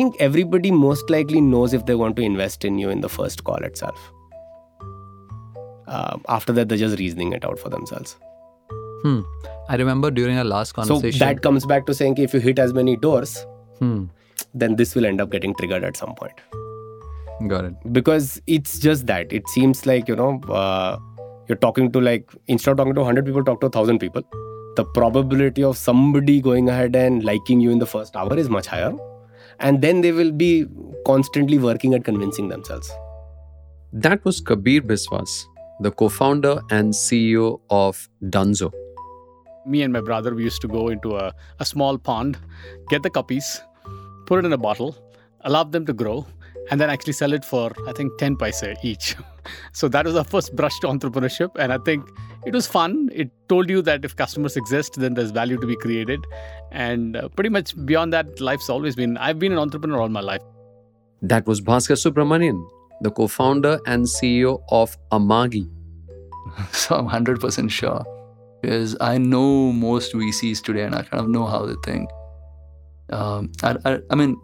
think everybody most likely knows if they want to invest in you in the first call itself. Uh, after that, they're just reasoning it out for themselves. Hmm. I remember during our last conversation. So that comes back to saying if you hit as many doors, Hmm. then this will end up getting triggered at some point. Got it. Because it's just that. It seems like, you know, uh, you're talking to like, instead of talking to 100 people, talk to 1,000 people. The probability of somebody going ahead and liking you in the first hour is much higher. And then they will be constantly working at convincing themselves. That was Kabeer Biswas, the co founder and CEO of Dunzo. Me and my brother, we used to go into a, a small pond, get the guppies, put it in a bottle, allow them to grow, and then actually sell it for, I think, 10 paise each. so that was our first brush to entrepreneurship. And I think it was fun. It told you that if customers exist, then there's value to be created. And uh, pretty much beyond that, life's always been, I've been an entrepreneur all my life. That was Baskar Subramanian, the co founder and CEO of Amagi. So I'm 100% sure. Because I know most VCs today and I kind of know how they think. Um, I, I, I mean,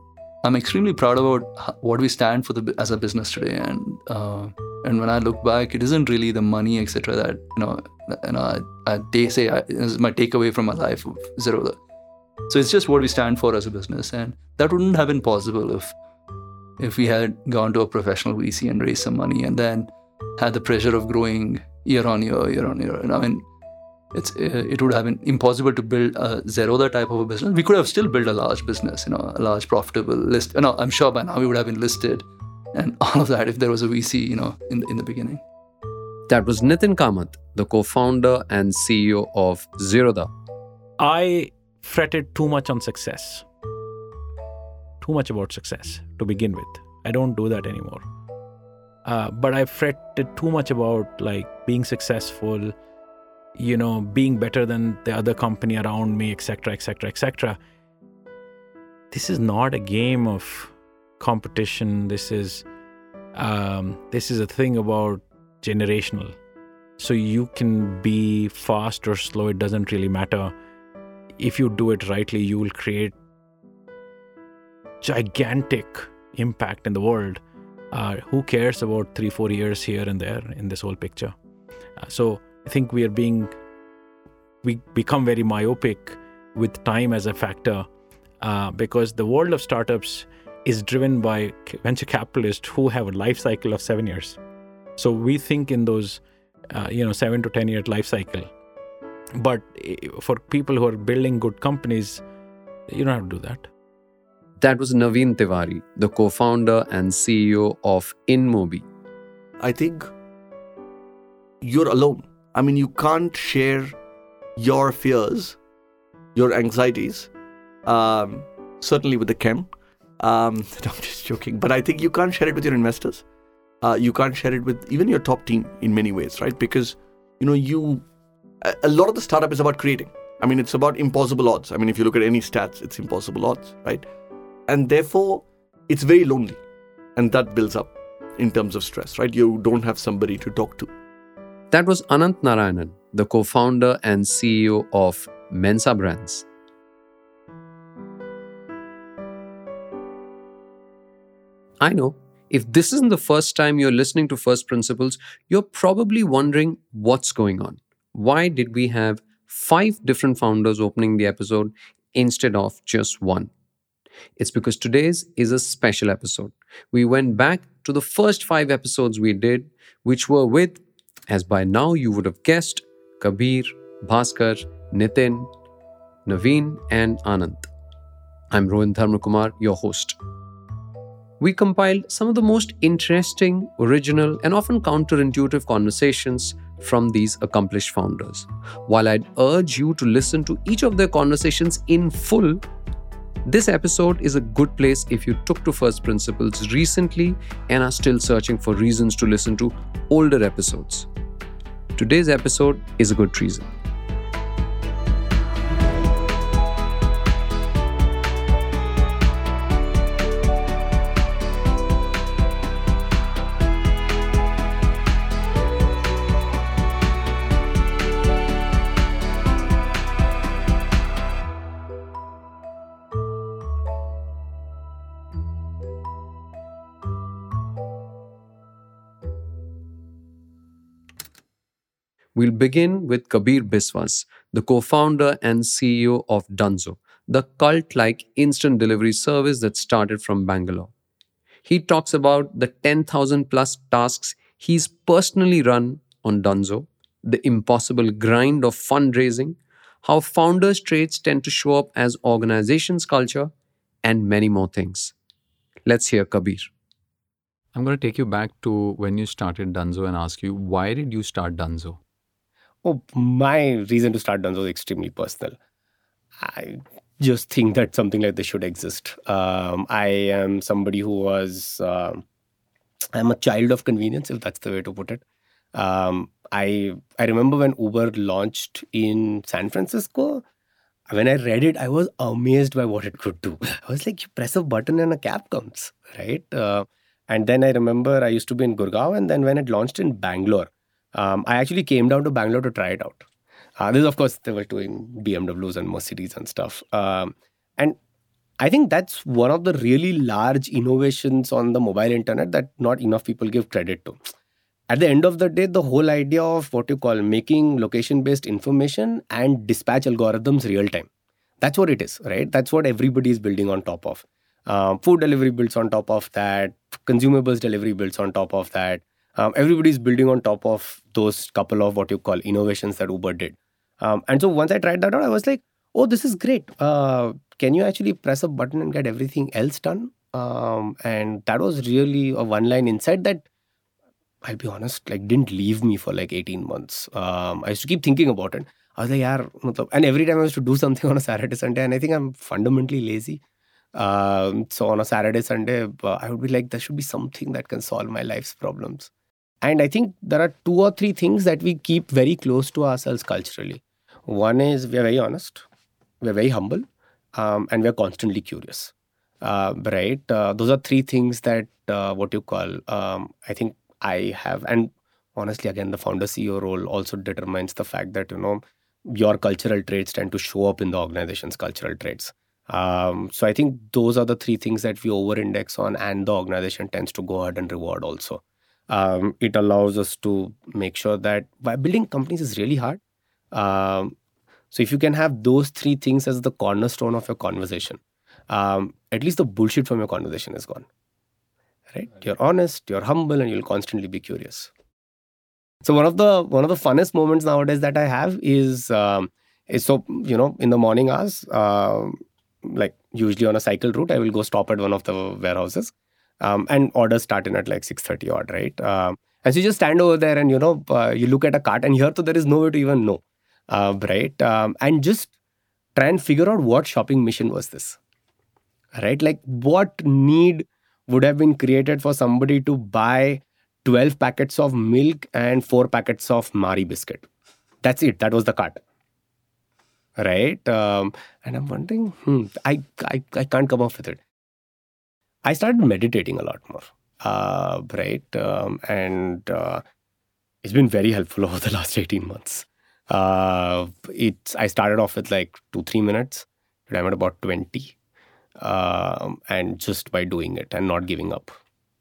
I'm extremely proud about what we stand for the, as a business today. And uh, and when I look back, it isn't really the money, etc. That you know, I, I, they say I, is my takeaway from my life of Zerodha. So it's just what we stand for as a business, and that wouldn't have been possible if if we had gone to a professional VC and raised some money and then had the pressure of growing year on year, year on year. And I mean, it's uh, it would have been impossible to build a Zerodha type of a business. We could have still built a large business, you know, a large profitable list. You know, I'm sure by now we would have been listed and all of that if there was a VC, you know, in the, in the beginning. That was Nitin Kamath, the co founder and CEO of Zerodha. I fretted too much on success. Too much about success to begin with. I don't do that anymore. Uh, but I fretted too much about like being successful, you know, being better than the other company around me, etc., etc., etc. This is not a game of competition. This is um, this is a thing about generational. So you can be fast or slow. It doesn't really matter if you do it rightly, you will create gigantic impact in the world. Uh, who cares about three, four years here and there in this whole picture? Uh, so I think we are being, we become very myopic with time as a factor uh, because the world of startups is driven by venture capitalists who have a life cycle of seven years. So we think in those, uh, you know, seven to ten year life cycle but eh, for people who are building good companies you don't have to do that That was Naveen Tiwari, the co founder and CEO of InMobi. I think you're alone. I mean, you can't share your fears, your anxieties, um, certainly with the Ken. Um, I'm just joking, but I think you can't share it with your investors. Uh, you can't share it with even your top team in many ways, right? Because you know you a a lot of the startup is about creating. I mean, it's about impossible odds. I mean, if you look at any stats, it's impossible odds, right? And therefore, it's very lonely, and that builds up in terms of stress, right? You don't have somebody to talk to. That was Ananth Narayanan, the co founder and CEO of Mensa Brands. I know if this isn't the first time you're listening to First Principles, you're probably wondering what's going on. Why did we have five different founders opening the episode instead of just one? It's because today's is a special episode. We went back to the first five episodes we did, which were with, as by now you would have guessed, Kabeer, Baskar, Nitin, Naveen, and Ananth. I'm Rohin Dharmakumar, your host. We compiled some of the most interesting, original, and often counterintuitive conversations from these accomplished founders. While I'd urge you to listen to each of their conversations in full, this episode is a good place if you took to First Principles recently and are still searching for reasons to listen to older episodes. Today's episode is a good reason. We'll begin with Kabeer Biswas, the co founder and CEO of Dunzo, the cult like instant delivery service that started from Bangalore. He talks about the 10,000 plus tasks he's personally run on Dunzo, the impossible grind of fundraising, how founders' traits tend to show up as organizations' culture, and many more things. Let's hear Kabeer. I'm going to take you back to when you started Dunzo and ask you, why did you start Dunzo? Oh, my reason to start Dunzo is extremely personal. I just think that something like this should exist. Um, I am somebody who was, uh, I'm a child of convenience, if that's the way to put it. Um, I I remember when Uber launched in San Francisco. When I read it, I was amazed by what it could do. I was like, you press a button and a cab comes, right? Uh, and then I remember I used to be in Gurgaon, and then when it launched in Bangalore, um, I actually came down to Bangalore to try it out. Uh, this, of course, they were doing BMWs and Mercedes and stuff. Um, and I think that's one of the really large innovations on the mobile internet that not enough people give credit to. At the end of the day, the whole idea of what you call making location based information and dispatch algorithms real time. That's what it is, right? That's what everybody is building on top of. Um, food delivery builds on top of that, consumables delivery builds on top of that um, everybody's building on top of those couple of what you call innovations that Uber did. Um, and so once I tried that out, I was like, oh, this is great. Uh, can you actually press a button and get everything else done? Um, and that was really a one line insight that I'll be honest, like didn't leave me for like 18 months. Um, I used to keep thinking about it. I was like, yeah, and every time I used to do something on a Saturday, Sunday, and I think I'm fundamentally lazy. Um, so on a Saturday, Sunday, uh, I would be like, there should be something that can solve my life's problems. And I think there are two or three things that we keep very close to ourselves culturally. One is we are very honest, we're very humble, um, and we're constantly curious. Uh, right? Uh, those are three things that uh, what you call. Um, I think I have, and honestly, again, the founder CEO role also determines the fact that you know your cultural traits tend to show up in the organization's cultural traits. Um, so I think those are the three things that we over-index on, and the organization tends to go ahead and reward also um, it allows us to make sure that by building companies is really hard. Um, so if you can have those three things as the cornerstone of your conversation, um, at least the bullshit from your conversation is gone. Right? You're honest, you're humble, and you'll constantly be curious. So one of the one of the funnest moments nowadays that I have is um, is so you know in the morning hours, uh, like usually on a cycle route, I will go stop at one of the warehouses um, and orders start in at like 6.30 odd right? Um, and so you just stand over there and you know uh, you look at a cart and here to there is no way to even know uh, right? Um, and just try and figure out what shopping mission was this right? Like what need would have been created for somebody to buy 12 packets of milk and 4 packets of Marie biscuit. That's it. That was the cart right? Um, and i'm wondering hmm, I, I i can't come up with it I started meditating a lot more, uh, right? Um, and uh, it's been very helpful over the last 18 months. Uh, it's I started off with like two, three minutes, but I'm at about 20. Um, and just by doing it and not giving up.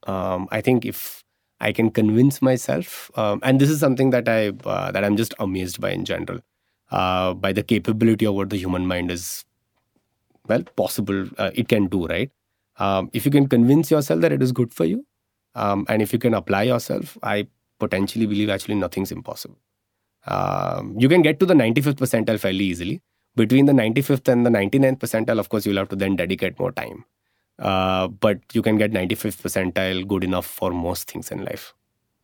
Um, I think if I can convince myself, um, and this is something that I uh, that I'm just amazed by in general, uh, by the capability of what the human mind is, well, possible. Uh, it can do, right? Um, if you can convince yourself that it is good for you, um, and if you can apply yourself, I potentially believe actually nothing's impossible. Um, you can get to the 95th percentile fairly easily. Between the 95th and the 99th percentile, of course, you'll have to then dedicate more time. Uh, but you can get 95th percentile good enough for most things in life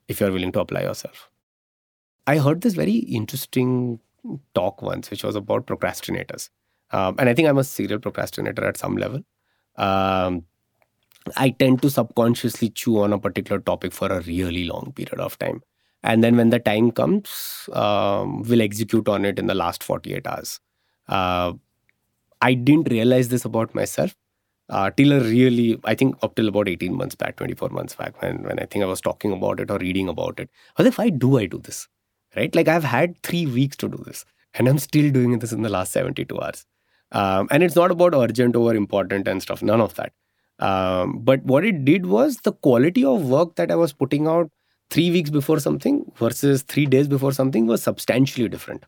if you're willing to apply yourself. I heard this very interesting talk once, which was about procrastinators. Um, and I think I'm a serial procrastinator at some level um, I tend to subconsciously chew on a particular topic for a really long period of time. And then when the time comes, um, we'll execute on it in the last 48 hours. Uh, I didn't realize this about myself uh, till really, I think up till about 18 months back, 24 months back, when, when I think I was talking about it or reading about it. I was like, why do I do this? Right? Like I've had three weeks to do this and I'm still doing this in the last 72 hours. Um, and it's not about urgent over important and stuff, none of that. Um, but what it did was the quality of work that I was putting out, three weeks before something versus three days before something was substantially different.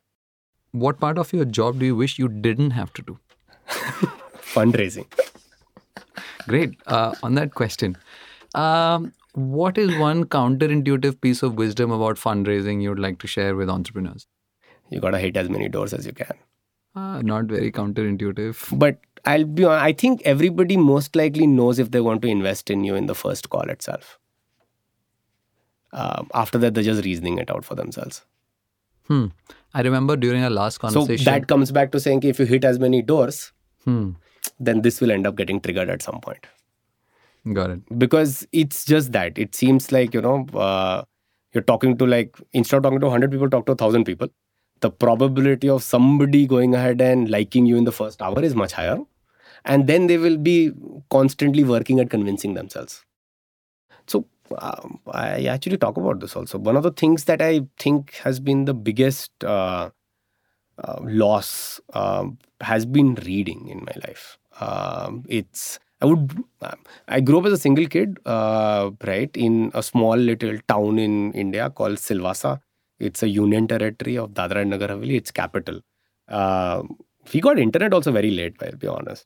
What part of your job do you wish you didn't have to do? Fundraising. Great. Uh, on that question, um, what is one counterintuitive piece of wisdom about fundraising you'd like to share with entrepreneurs? You gotta hit as many doors as you can. Uh, not very counterintuitive. But I'll be I think everybody most likely knows if they want to invest in you in the first call itself. Um, after that, they're just reasoning it out for themselves. Hmm. I remember during our last conversation. So that comes back to saying if you hit as many doors, Hmm. then this will end up getting triggered at some point. Got it. because it's just that it seems like you know uh, you're talking to like instead of talking to 100 people talk to 1000 people the probability of somebody going ahead and liking you in the first hour is much higher. And then they will be constantly working at convincing themselves. So um, i actually talk about this also. One of the things that i think has been the biggest uh, uh, loss um, has been reading in my life. Um, it's i would I grew up as a single kid, uh, right, in a small little town in India called Silvassa. It's a union territory of Dadra and Nagar Haveli, its capital. Uh, we got internet also very late, I'll be honest.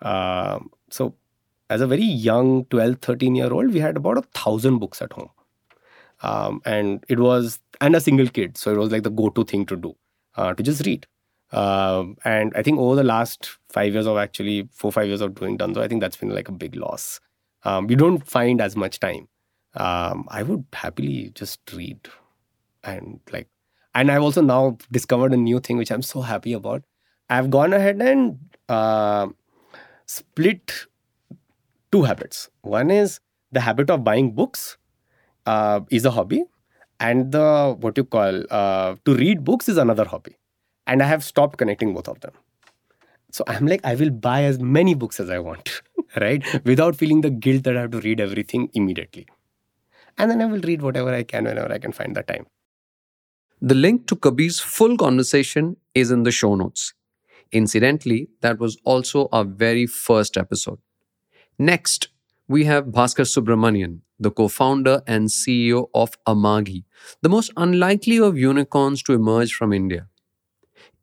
Uh, so, as a very young 12, 13 year old, we had about a thousand books at home. Um, and it was, and a single kid. So, it was like the go to thing to do, uh, to just read. Um, and I think over the last five years of actually four five years of doing Dunzo, I think that's been like a big loss. Um, you don't find as much time. Um, I would happily just read, and like, and I've also now discovered a new thing which I'm so happy about. I've gone ahead and uh, split two habits. One is the habit of buying books uh, is a hobby, and the what you call uh, to read books is another hobby and I have stopped connecting both of them. So I'm like, I will buy as many books as I want, right? Without feeling the guilt that I have to read everything immediately. And then I will read whatever I can whenever I can find the time. The link to Kabeer's full conversation is in the show notes. Incidentally, that was also our very first episode. Next, we have Baskar Subramanian, the co founder and CEO of Amagi, the most unlikely of unicorns to emerge from India.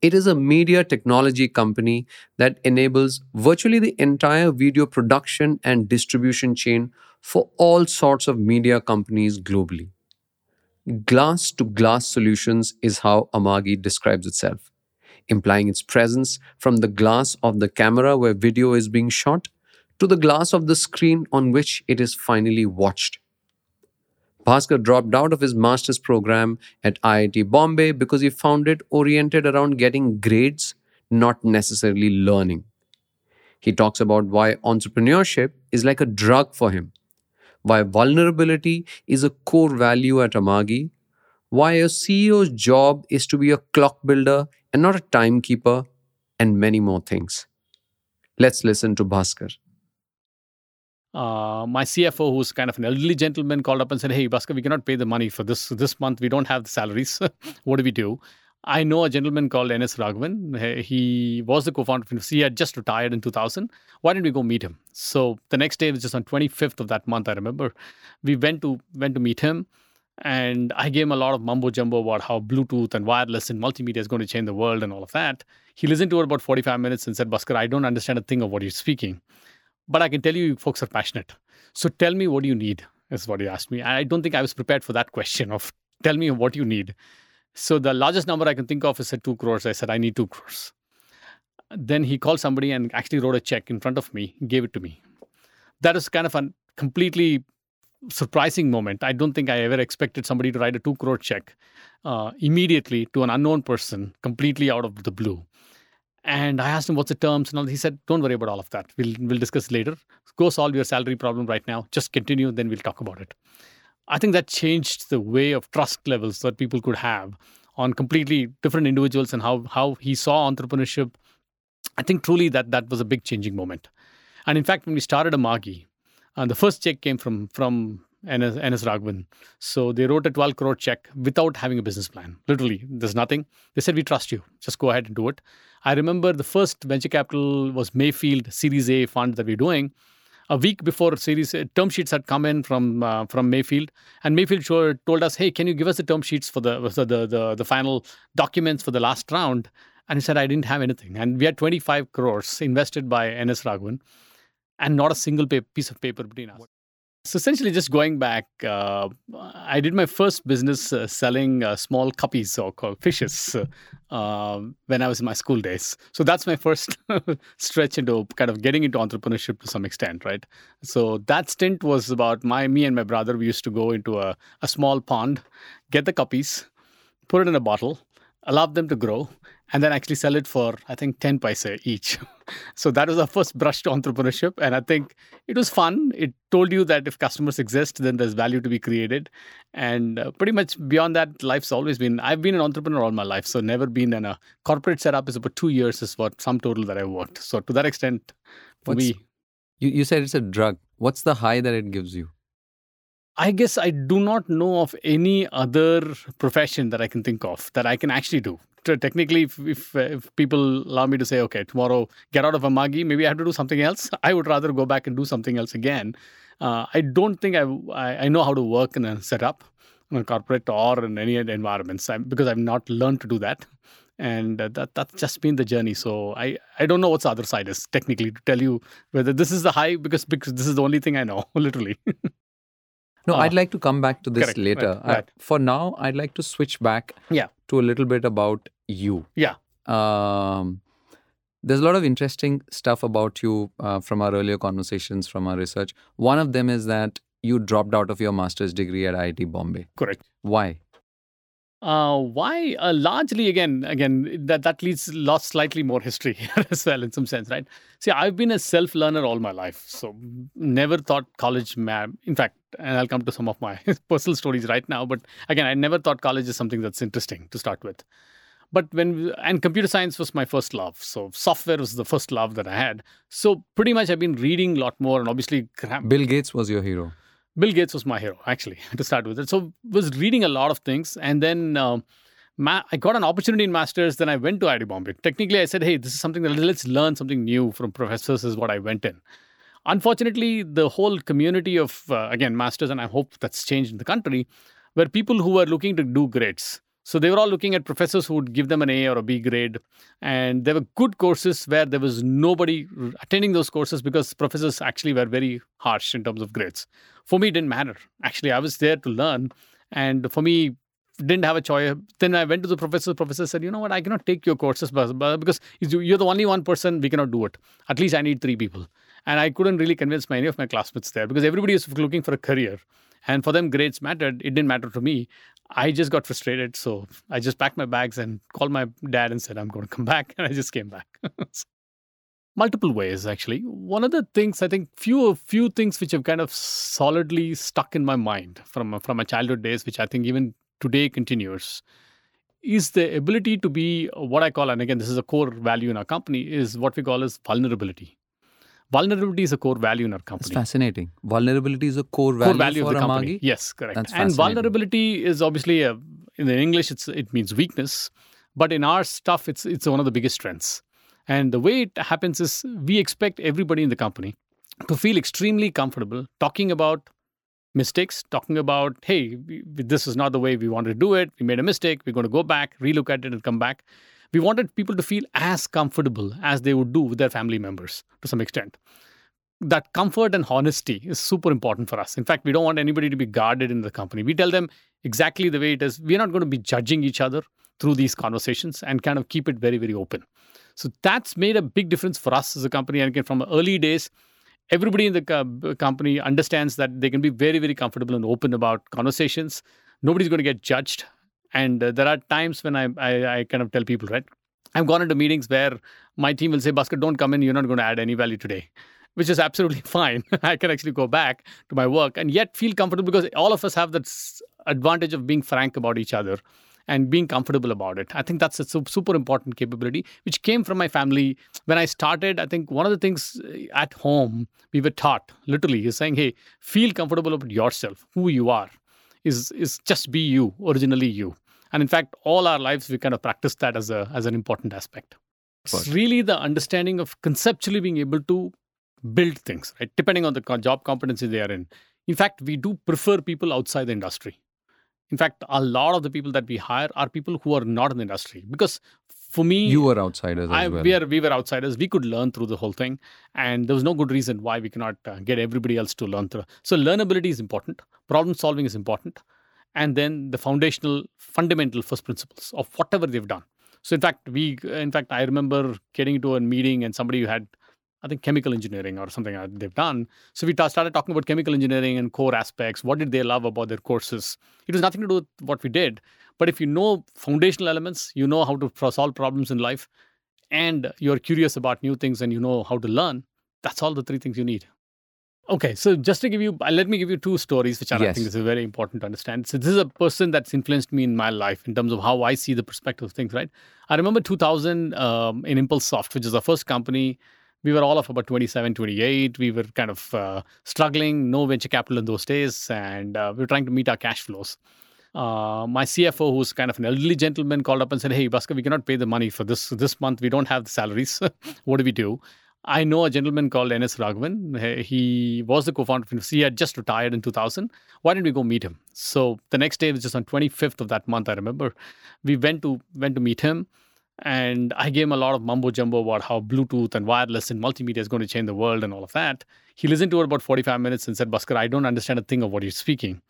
It is a media technology company that enables virtually the entire video production and distribution chain for all sorts of media companies globally. Glass to glass solutions is how Amagi describes itself, implying its presence from the glass of the camera where video is being shot to the glass of the screen on which it is finally watched. Baskar dropped out of his master's program at IIT Bombay because he found it oriented around getting grades, not necessarily learning. He talks about why entrepreneurship is like a drug for him, why vulnerability is a core value at Amagi, why a CEO's job is to be a clock builder and not a timekeeper, and many more things. Let's listen to Baskar. uh, my CFO, who's kind of an elderly gentleman, called up and said, "Hey, Baskar, we cannot pay the money for this this month. We don't have the salaries. what do we do?" I know a gentleman called N.S. Raghavan. He- was the co-founder of Infosys. He had just retired in 2000. Why didn't we go meet him? So the next day, which is on 25th of that month, I remember, we went to went to meet him, and I gave him a lot of mumbo jumbo about how Bluetooth and wireless and multimedia is going to change the world and all of that. He listened to it about 45 minutes and said, "Baskar, I don't understand a thing of what you're speaking." but I can tell you, you folks are passionate. So tell me what do you need, is what he asked me. I don't think I was prepared for that question of tell me what you need. So the largest number I can think of is at two crores. I said, I need two crores. Then he called somebody and actually wrote a check in front of me, gave it to me. That is kind of a completely surprising moment. I don't think I ever expected somebody to write a two crore check uh, immediately to an unknown person, completely out of the blue. And I asked him what's the terms and all. He said, "Don't worry about all of that. We'll we'll discuss later. Go solve your salary problem right now. Just continue, then we'll talk about it." I think that changed the way of trust levels that people could have on completely different individuals and how how he saw entrepreneurship. I think truly that that was a big changing moment. And in fact, when we started Amagi, uh, the first check came from from NS, NS Raghavan. So they wrote a 12 crore check without having a business plan. Literally, there's nothing. They said, We trust you. Just go ahead and do it. I remember the first venture capital was Mayfield Series A fund that we're doing. A week before series uh, term sheets had come in from uh, from Mayfield, and Mayfield told us, "Hey, can you give us the term sheets for the the, the the the final documents for the last round?" And he said, "I didn't have anything, and we had 25 crores invested by NS Raghavan, and not a single pa- piece of paper between us." So essentially, just going back, uh, I did my first business uh, selling uh, small guppies or called fishes uh, when I was in my school days. So that's my first stretch into kind of getting into entrepreneurship to some extent, right? So that stint was about my me and my brother. We used to go into a, a small pond, get the guppies, put it in a bottle, allow them to grow, and then actually sell it for I think 10 paise each. so that was our first brush to entrepreneurship and I think it was fun. It told you that if customers exist then there's value to be created and uh, pretty much beyond that life's always been I've been an entrepreneur all my life so never been in a corporate setup is about 2 years is what some total that I worked. So to that extent for What's- me You, you said it's a drug. What's the high that it gives you? I guess I do not know of any other profession that I can think of that I can actually do. Technically, if, if, if people allow me to say, okay, tomorrow get out of Amagi, maybe I have to do something else. I would rather go back and do something else again. Uh, I don't think I, I I know how to work in a setup, in a corporate or in any other environments i because I've not learned to do that. And that that's just been the journey. So I, I don't know what's the other side is technically to tell you whether this is the high because because this is the only thing I know literally. No, Ah. I'd like to come back to this Correct, later. right, I- right. for now, I'd like to switch back Yeah. to a little bit about you. Yeah. Um, there's a lot of interesting stuff about you uh, from our earlier conversations, from our research. One of them is that you dropped out of your master's degree at IIT Bombay. Correct. Why? Uh, why? Uh, largely, again, again, that that leads lost slightly more history as well, in some sense, right? See, I've been a self learner all my life, so never thought college. Ma- in fact, and I'll come to some of my personal stories right now. But again, I never thought college is something that's interesting to start with. But when and computer science was my first love, so software was the first love that I had. So pretty much, I've been reading a lot more, and obviously, Bill Gates was your hero. Bill Gates was my hero, actually, to start with. it. So was reading a lot of things, and then um ma- I got an opportunity in masters. Then I went to IIT Bombay. Technically, I said, "Hey, this is something that let's learn something new from professors." Is what I went in. Unfortunately, the whole community of uh, again masters, and I hope that's changed in the country, were people who were looking to do grades. So they were all looking at professors who would give them an A or a B grade, and there were good courses where there was nobody attending those courses because professors actually were very harsh in terms of grades. For me it didn't matter. Actually i was there to learn. And for me didn't have a choice. Then i went to the professor. The professor said you know what? I cannot take your courses because you- you're the only one person we cannot do it. At least i need three people. And i couldn't really convince my, any of my classmates there because everybody is looking for a career and for them grades mattered. It didn't matter to me. I just got frustrated. So i just packed my bags and called my dad and said i'm going to come back. And i just came back. Multiple ways actually. One of the things i think few few things which have kind of solidly stuck in my mind from from my childhood days which i think even today continues is the ability to be what i call and again this is a core value in our company is what we call as vulnerability vulnerability is a core value in our That's company fascinating. Vulnerability is a core value, core value for of the company. Magi. Yes, correct. That's and vulnerability is obviously a, in English it's it means weakness, but in our stuff it's it's one of the biggest strengths. And the way it happens is we expect everybody in the company to feel extremely comfortable talking about mistakes, talking about hey, we- this is not the way we wanted to do it. We made a mistake. We're going to go back, relook at it, and come back. We wanted people to feel as comfortable as they would do with their family members to some extent that comfort and honesty is super important for us. In fact, we don't want anybody to be guarded in the company. We tell them exactly the way it is. We're not going to be judging each other through these conversations and kind of keep it very, very open. So that's made a big difference for us as a company. And again, from early days, everybody in the co- company understands that they can be very, very comfortable and open about conversations. Nobody's going to get judged. And uh, there are times when I, I, I kind of tell people, right? I've gone into meetings where my team will say, Baskar, don't come in. You're not going to add any value today which is absolutely fine. I can actually go back to my work and yet feel comfortable because all of us have that advantage of being frank about each other and being comfortable about it. I think that's a super important capability, which came from my family. When I started, I think one of the things uh, at home we were taught literally is saying, hey, feel comfortable about yourself, who you are, is, is just be you, originally you. And in fact, all our lives, we kind of practice that as, a, as an important aspect. It's really the understanding of conceptually being able to build things, right? Depending on the job competency they are in. In fact, we do prefer people outside the industry. In fact, a lot of the people that we hire are people who are not in the industry because for me, You were outsiders I, as well. we, are, we were outsiders. We could learn through the whole thing. And there was no good reason why we cannot uh, get everybody else to learn through. So, learnability is important, problem solving is important. And then the foundational, fundamental first principles of whatever they've done. So, in fact, we, in fact, I remember getting into a meeting and somebody who had, I think, chemical engineering or something they've done. So, we ta- started talking about chemical engineering and core aspects. What did they love about their courses? It was nothing to do with what we did. But if you know foundational elements, you know how to solve problems in life, and you're curious about new things and you know how to learn, that's all the three things you need. Okay, so just to give you, uh, let me give you two stories, which are, I Yes. think is very important to understand. So this is a person that's influenced me in my life in terms of how I see the perspective of things. Right? I remember 2000 um, in ImpulseSoft, which is our first company. We were all of about 27, 28. We were kind of uh, struggling, no venture capital in those days, and uh, we were trying to meet our cash flows. Uh, my CFO, who's kind of an elderly gentleman, called up and said, "Hey, Baskar, we cannot pay the money for this this month. We don't have the salaries. what do we do?" I know a gentleman called N.S. Raghavan. He- He was the co-founder of Infosys. He had just retired in 2000. Why didn't we go meet him? So the next day, which is on 25th of that month, I remember, we went to went to meet him, and I gave him a lot of mumbo jumbo about how Bluetooth and wireless and multimedia is going to change the world and all of that. He listened to it about 45 minutes and said, "Baskar, I don't understand a thing of what you're speaking,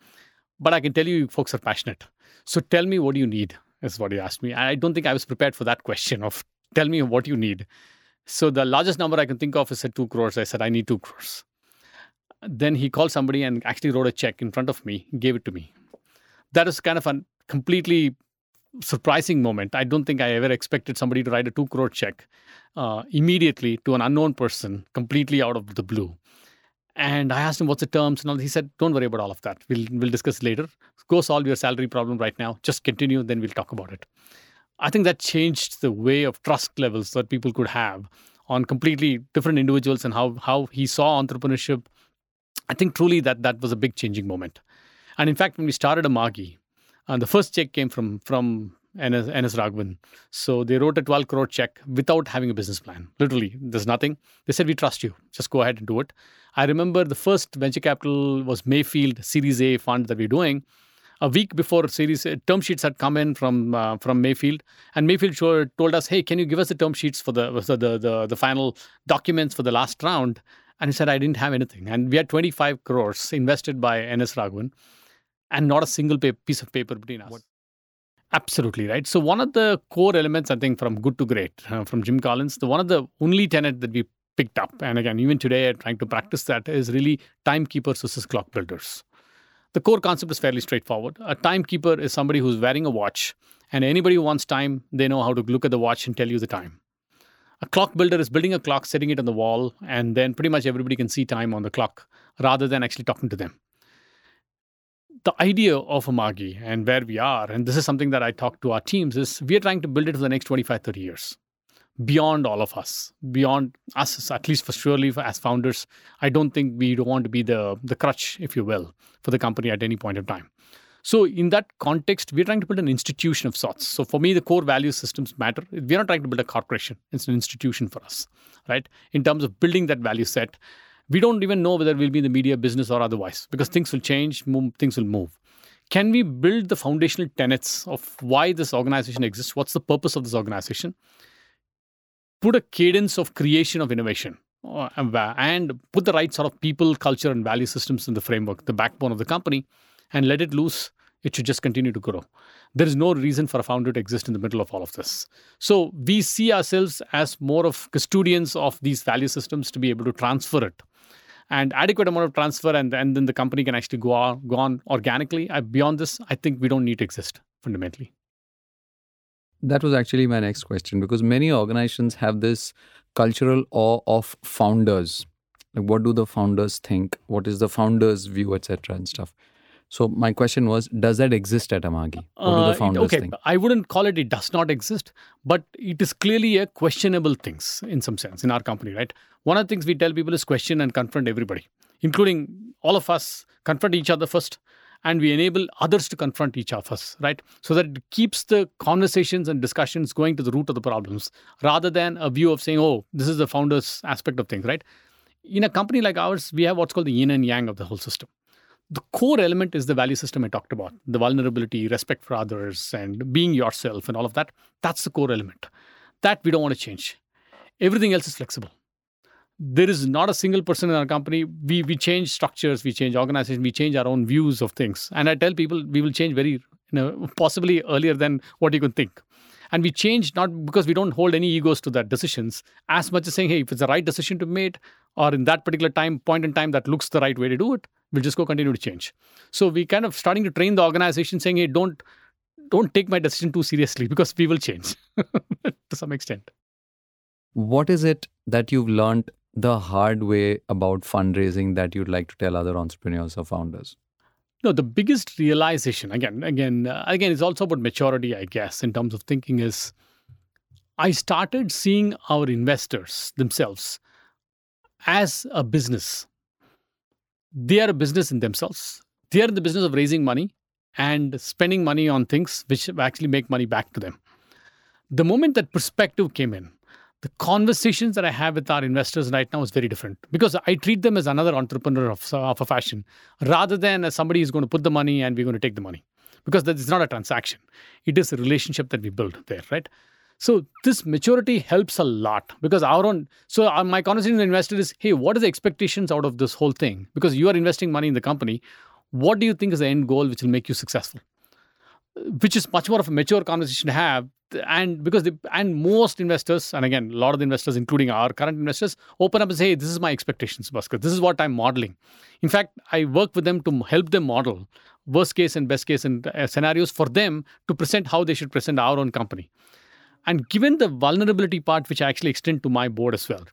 but I can tell you, you folks are passionate. So tell me what you need." Is what he asked me. I don't think I was prepared for that question of tell me what you need. So the largest number I can think of is at two crores. I said, I need two crores. Then he called somebody and actually wrote a check in front of me, gave it to me. That is kind of a completely surprising moment. I don't think I ever expected somebody to write a two crore check uh, immediately to an unknown person, completely out of the blue. And I asked him what's the terms and all. He said, "Don't worry about all of that. We'll we'll discuss later. Go solve your salary problem right now. Just continue, then we'll talk about it." I think that changed the way of trust levels that people could have on completely different individuals and how how he saw entrepreneurship. I think truly that that was a big changing moment. And in fact, when we started Amagi, and the first check came from from NS, NS Raghavan. So they wrote a 12 crore check without having a business plan. Literally, there's nothing. They said, "We trust you. Just go ahead and do it." I remember the first venture capital was Mayfield Series A fund that we're doing a week before series A, term sheets had come in from uh, from Mayfield, and Mayfield told us, "Hey, can you give us the term sheets for the the the, the, the final documents for the last round?" And he said, "I didn't have anything." And we had 25 crores invested by NS Raghavan, and not a single pa- piece of paper between us. Absolutely right. So one of the core elements, I think, from good to great, uh, from Jim Collins, the one of the only tenet that we picked up, and again, even today, I'm trying to practice that is really timekeepers versus clock builders. The core concept is fairly straightforward. A timekeeper is somebody who's wearing a watch, and anybody who wants time, they know how to look at the watch and tell you the time. A clock builder is building a clock, setting it on the wall, and then pretty much everybody can see time on the clock rather than actually talking to them. The idea of Amagi and where we are, and this is something that I talk to our teams, is we are trying to build it for the next 25, 30 years beyond all of us, beyond us, at least for surely as founders. I don't think we don't want to be the the crutch, if you will, for the company at any point of time. So in that context, we're trying to build an institution of sorts. So for me, the core value systems matter. We're not trying to build a corporation; it's an institution for us, right? In terms of building that value set, we don't even know whether we'll be in the media business or otherwise, because things will change, move, things will move. Can we build the foundational tenets of why this organization exists? What's the purpose of this organization? put a cadence of creation of innovation uh, and put the right sort of people, culture, and value systems in the framework, the backbone of the company, and let it loose, it should just continue to grow. There is no reason for a founder to exist in the middle of all of this. So we see ourselves as more of custodians of these value systems to be able to transfer it. And adequate amount of transfer, and, and then the company can actually go on, go on organically. I, beyond this, I think we don't need to exist fundamentally. That was actually my next question because many organizations have this cultural awe of founders. Like, what do the founders think? What is the founders' view, etc., and stuff. So my question was, does that exist at Amagi? Uh, it- okay, think? I wouldn't call it it does not exist, but it is clearly a questionable things in some sense in our company, right? One of the things we tell people is question and confront everybody, including all of us, confront each other first, and we enable others to confront each of us, right? So that it keeps the conversations and discussions going to the root of the problems rather than a view of saying, oh, this is the founder's aspect of things, right? in a company like ours, we have what's called the yin and yang of the whole system. The core element is the value system I talked about the vulnerability, respect for others, and being yourself, and all of that. That's the core element. That we don't want to change. Everything else is flexible. There is not a single person in our company. We, we change structures, we change organizations, we change our own views of things. And I tell people we will change very, you know, possibly earlier than what you can think. And we change not because we don't hold any egos to that decisions, as much as saying, hey, if it's the right decision to make, or in that particular time point in time that looks the right way to do it, we'll just go continue to change. So we kind of starting to train the organization saying, hey, don't don't take my decision too seriously because we will change to some extent. What is it that you've learned the hard way about fundraising that you'd like to tell other entrepreneurs or founders? No, the biggest realization again, again, uh, again, it's also about maturity, I guess, in terms of thinking. Is I started seeing our investors themselves as a business. They are a business in themselves. They are in the business of raising money and spending money on things which actually make money back to them. The moment that perspective came in, the conversations that I have with our investors right now is very different because I treat them as another entrepreneur of, of a fashion rather than as somebody who's going to put the money and we're going to take the money because that is not a transaction. It is a relationship that we build there, right? So this maturity helps a lot because our own. So my conversation with the investor is, hey, what are the expectations out of this whole thing? Because you are investing money in the company, what do you think is the end goal which will make you successful? Which is much more of a mature conversation to have and because the and most investors and again a lot of the investors including our current investors open up and say hey, this is my expectations Baskar. this is what i'm modeling in fact i work with them to help them model worst case and best case and uh, scenarios for them to present how they should present our own company and given the vulnerability part which i actually extend to my board as well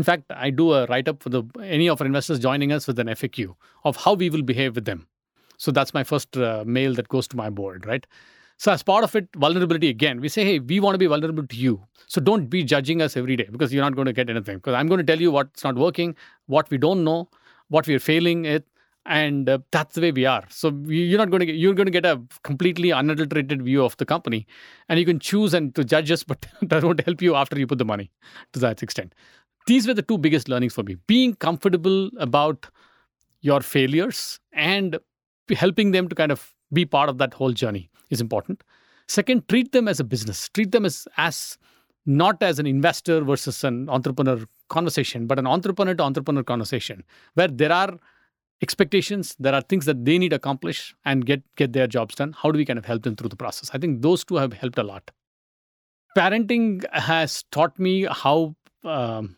in fact i do a write up for the any of our investors joining us with an faq of how we will behave with them so that's my first uh, mail that goes to my board right so as part of it, vulnerability again, we say, hey, we want to be vulnerable to you. So don't be judging us every day because you're not going to get anything. Because I'm going to tell you what's not working, what we don't know, what we're failing at, and uh, that's the way we are. So you're not going to get, you're going to get a completely unadulterated view of the company, and you can choose and to judge us, but that won't help you after you put the money to that extent. These were the two biggest learnings for me: being comfortable about your failures and helping them to kind of be part of that whole journey is important. Second, treat them as a business. Treat them as as not as an investor versus an entrepreneur conversation, but an entrepreneur to entrepreneur conversation where there are expectations, there are things that they need to accomplish and get get their jobs done. How do we kind of help them through the process? I think those two have helped a lot. Parenting has taught me how. Um,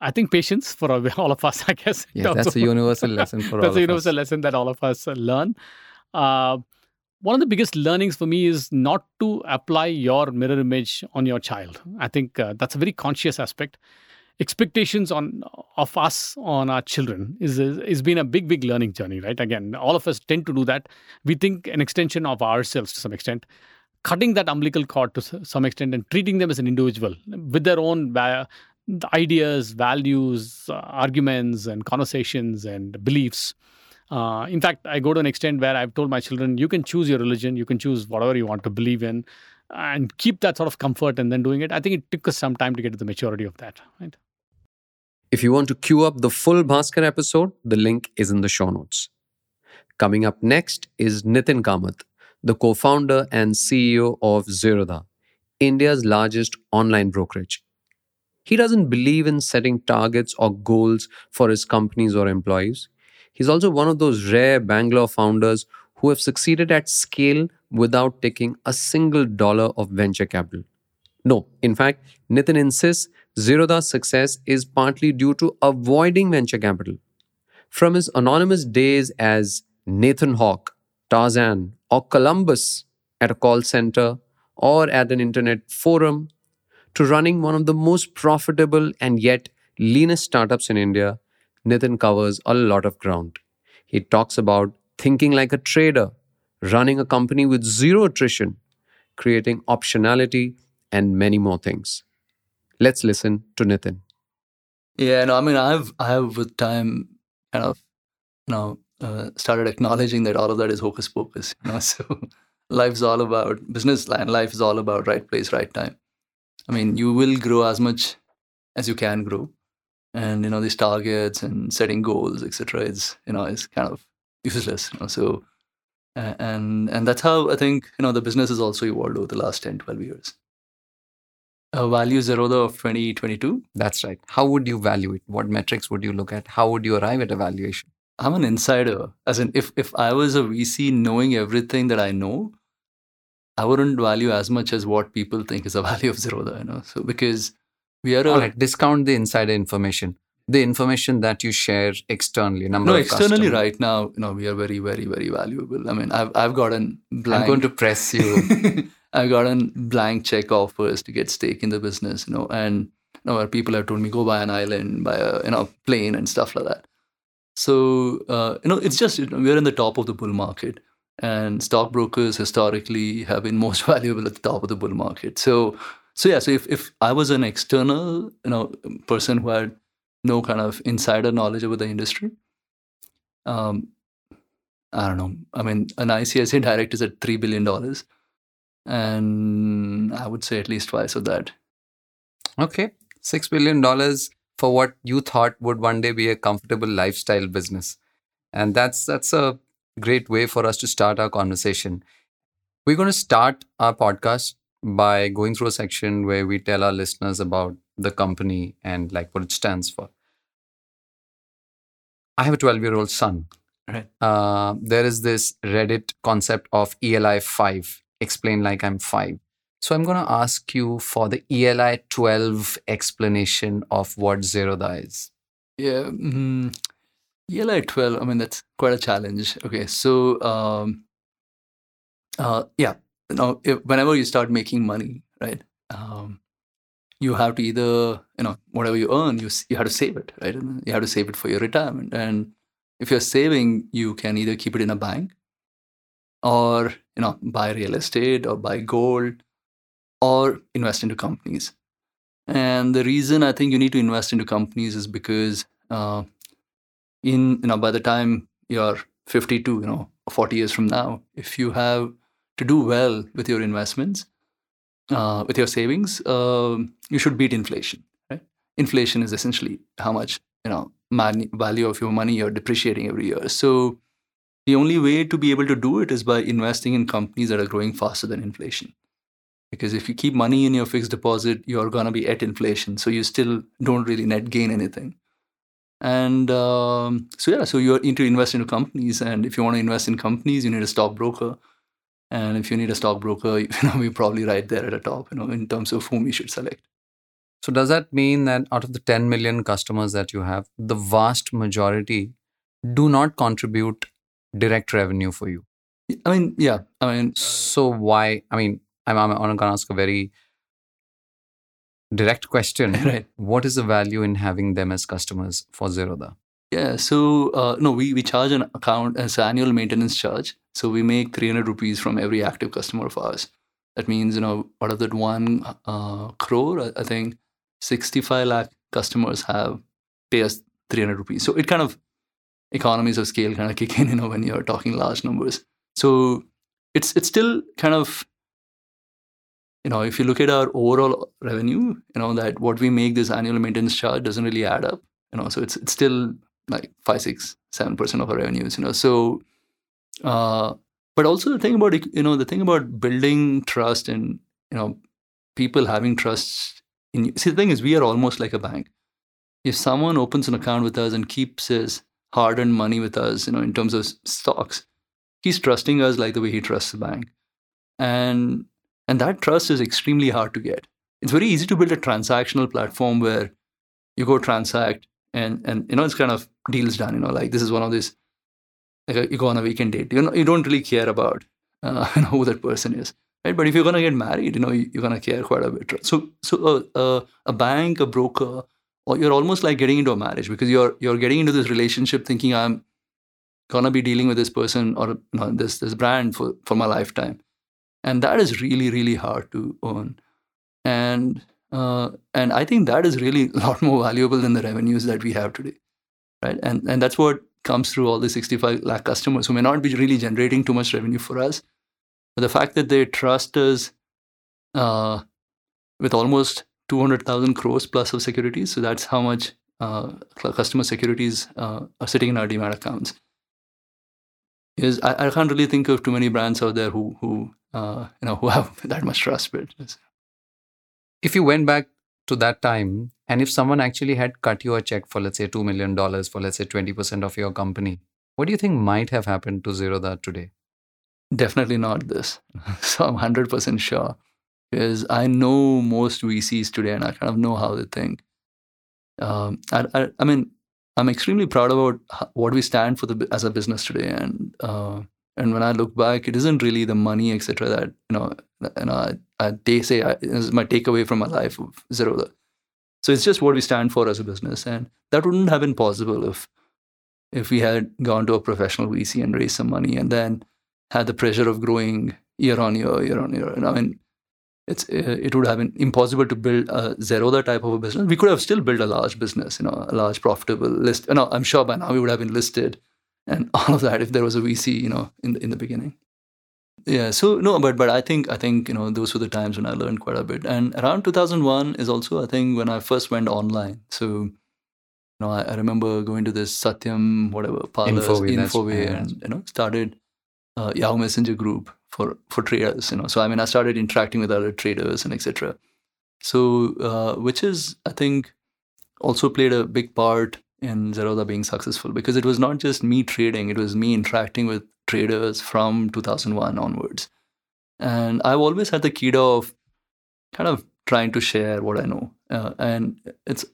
I think patience for all of us, I guess. Yeah, that's a universal lesson for all That's a universal us. lesson that all of us learn. Uh, one of the biggest learnings for me is not to apply your mirror image on your child. I think uh, that's a very conscious aspect. Expectations on of us on our children is is been a big big learning journey, right? Again, all of us tend to do that. We think an extension of ourselves to some extent, cutting that umbilical cord to some extent and treating them as an individual with their own ideas, values, uh, arguments, and conversations and beliefs uh, in fact, I go to an extent where I've told my children, you can choose your religion, you can choose whatever you want to believe in, and keep that sort of comfort and then doing it. I think it took us some time to get to the maturity of that. Right? If you want to queue up the full Baskar episode, the link is in the show notes. Coming up next is Nitin Kamath, the co founder and CEO of Zerodha, India's largest online brokerage. He doesn't believe in setting targets or goals for his companies or employees. He's also one of those rare Bangalore founders who have succeeded at scale without taking a single dollar of venture capital. No, in fact, Nitin insists Zerodha's success is partly due to avoiding venture capital. From his anonymous days as Nathan Hawk, Tarzan, or Columbus at a call center or at an internet forum, to running one of the most profitable and yet leanest startups in India, Nitin covers a lot of ground. He talks about thinking like a trader, running a company with zero attrition, creating optionality, and many more things. Let's listen to Nitin. Yeah, no, I mean, I've, I have with time kind of, you know, uh, started acknowledging that all of that is hocus pocus. You know, so life's all about business. And life is all about right place, right time. I mean, you will grow as much as you can grow and you know these targets and setting goals etc is you know is kind of useless you know so and and that's how i think you know the business has also evolved over the last 10 12 years uh, value zerodha of 2022 That's right. How would you value it? What metrics would you look at? How would you arrive at a valuation? i'm an insider as in if if i was a vc knowing everything that i know i wouldn't value as much as what people think is the value of zerodha you know so because we are a All right, discount the insider information. The information that you share externally, number no externally customers. right now you know we are very very very valuable i mean i've i've gotten blank I'm going to press you. i've gotten blank check offers to get stake in the business you know and you know people have told me go buy an island buy a you know plane and stuff like that. So uh, you know it's just you know, we're in the top of the bull market and stockbrokers historically have been most valuable at the top of the bull market. So so yeah so if, if i was an external you know person who had no kind of insider knowledge about the industry um i don't know. I mean an ICICI Direct is at 3 billion dollars and i would say at least twice of that Okay, $6 billion for what you thought would one day be a comfortable lifestyle business. And that's that's a great way for us to start our conversation. We're going to start our podcast by going through a section where we tell our listeners about the company and like what it stands for. I have a 12 year old son. Right. Uh, there is this Reddit concept of ELI 5, explain like I'm 5. So I'm going to ask you for the ELI 12 explanation of what Zerodha is. Yeah. Mm, ELI 12, I mean, that's quite a challenge. Okay. So, um, uh, yeah, Now, if, whenever you start making money, right, um, you have to either, you know, whatever you earn, you, you have to save it, right? You have to save it for your retirement. And if you're saving, you can either keep it in a bank or, you know, buy real estate or buy gold or invest into companies. And the reason I think you need to invest into companies is because uh, in you know by the time you're 52, you know, 40 years from now, if you have to do well with your investments, uh, with your savings, um, you should beat inflation. Right? Inflation is essentially how much you know money, value of your money you're depreciating every year. So the only way to be able to do it is by investing in companies that are growing faster than inflation. Because if you keep money in your fixed deposit you're going to be at inflation so you still don't really net gain anything. And um, so yeah so you're into invest into companies and if you want to invest in companies you need a stockbroker. And if you need a stockbroker you know we're probably right there at the top you know in terms of whom you should select. So does that mean that out of the 10 million customers that you have, the vast majority do not contribute direct revenue for you? i mean yeah i mean So why? I mean, I'm, I'm, I'm going to ask a very direct question. right What is the value in having them as customers for Zerodha? Yeah, so uh, no, we, we charge an account as annual maintenance charge. So we make 300 rupees from every active customer of ours. That means, you know, out of that one uh, crore, I, I think 65 lakh customers have pay us 300 rupees. So it kind of economies of scale kind of kick in, you know, when you're talking large numbers. So it's it's still kind of you know if you look at our overall revenue you know that what we make this annual maintenance charge doesn't really add up you know so it's it's still like five six seven percent of our revenues you know so uh but also the thing about you know the thing about building trust and you know people having trust in you see the thing is we are almost like a bank if someone opens an account with us and keeps his hard-earned money with us you know in terms of stocks. He's trusting us like the way he trusts the bank. And and that trust is extremely hard to get. It's very easy to build a transactional platform where you go transact and and you know it's kind of deals done you know like this is one of these like you go on a weekend date you know you don't really care about uh, you know, who that person is right? But if you're going to get married you know you, you're going to care quite a bit so so uh, uh, a bank a broker you're almost like getting into a marriage because you're you're getting into this relationship thinking i'm to be dealing with this person or you know, this this brand for for my lifetime. And that is really really hard to own and uh, and i think that is really a lot more valuable than the revenues that we have today right? And and that's what comes through all the 65 lakh customers who may not be really generating too much revenue for us. But the fact that they trust us uh, with almost 200000 crores plus of securities so that's how much uh, customer securities uh, are sitting in our demat accounts. Is I, I can't really think of too many brands out there who who uh, you know who have that much trust. But if you went back to that time and if someone actually had cut you a check for let's say $2 million for let's say 20% of your company what do you think might have happened to zerodha today definitely not this so i'm 100% sure because i know most vcs today and i kind of know how they think um, I, I, I mean i'm extremely proud about what we stand for the, as a business today and uh, and when I look back, it isn't really the money, etc. That you know, know, I, I, they say I, is my takeaway from my life of Zerodha. So it's just what we stand for as a business, and that wouldn't have been possible if if we had gone to a professional VC and raised some money, and then had the pressure of growing year on year, year on year. And I mean, it's it would have been impossible to build a Zerodha type of a business. We could have still built a large business, you know, a large profitable list. You know, I'm sure by now we would have been listed and all of that if there was a VC, you know, in the, in the beginning. Yeah, so no, but but I think I think you know those were the times when I learned quite a bit. And around 2001 is also I think when I first went online. So you know I, I remember going to this Satyam whatever parlors, Infoway, Infoway and you know started uh, Yahoo Messenger group for for traders. You know, so I mean I started interacting with other traders and etc. So uh, which is I think also played a big part in Zerodha being successful because it was not just me trading, it was me interacting with traders from 2001 onwards. And I've always had the key of kind of trying to share what I know. Uh, and it's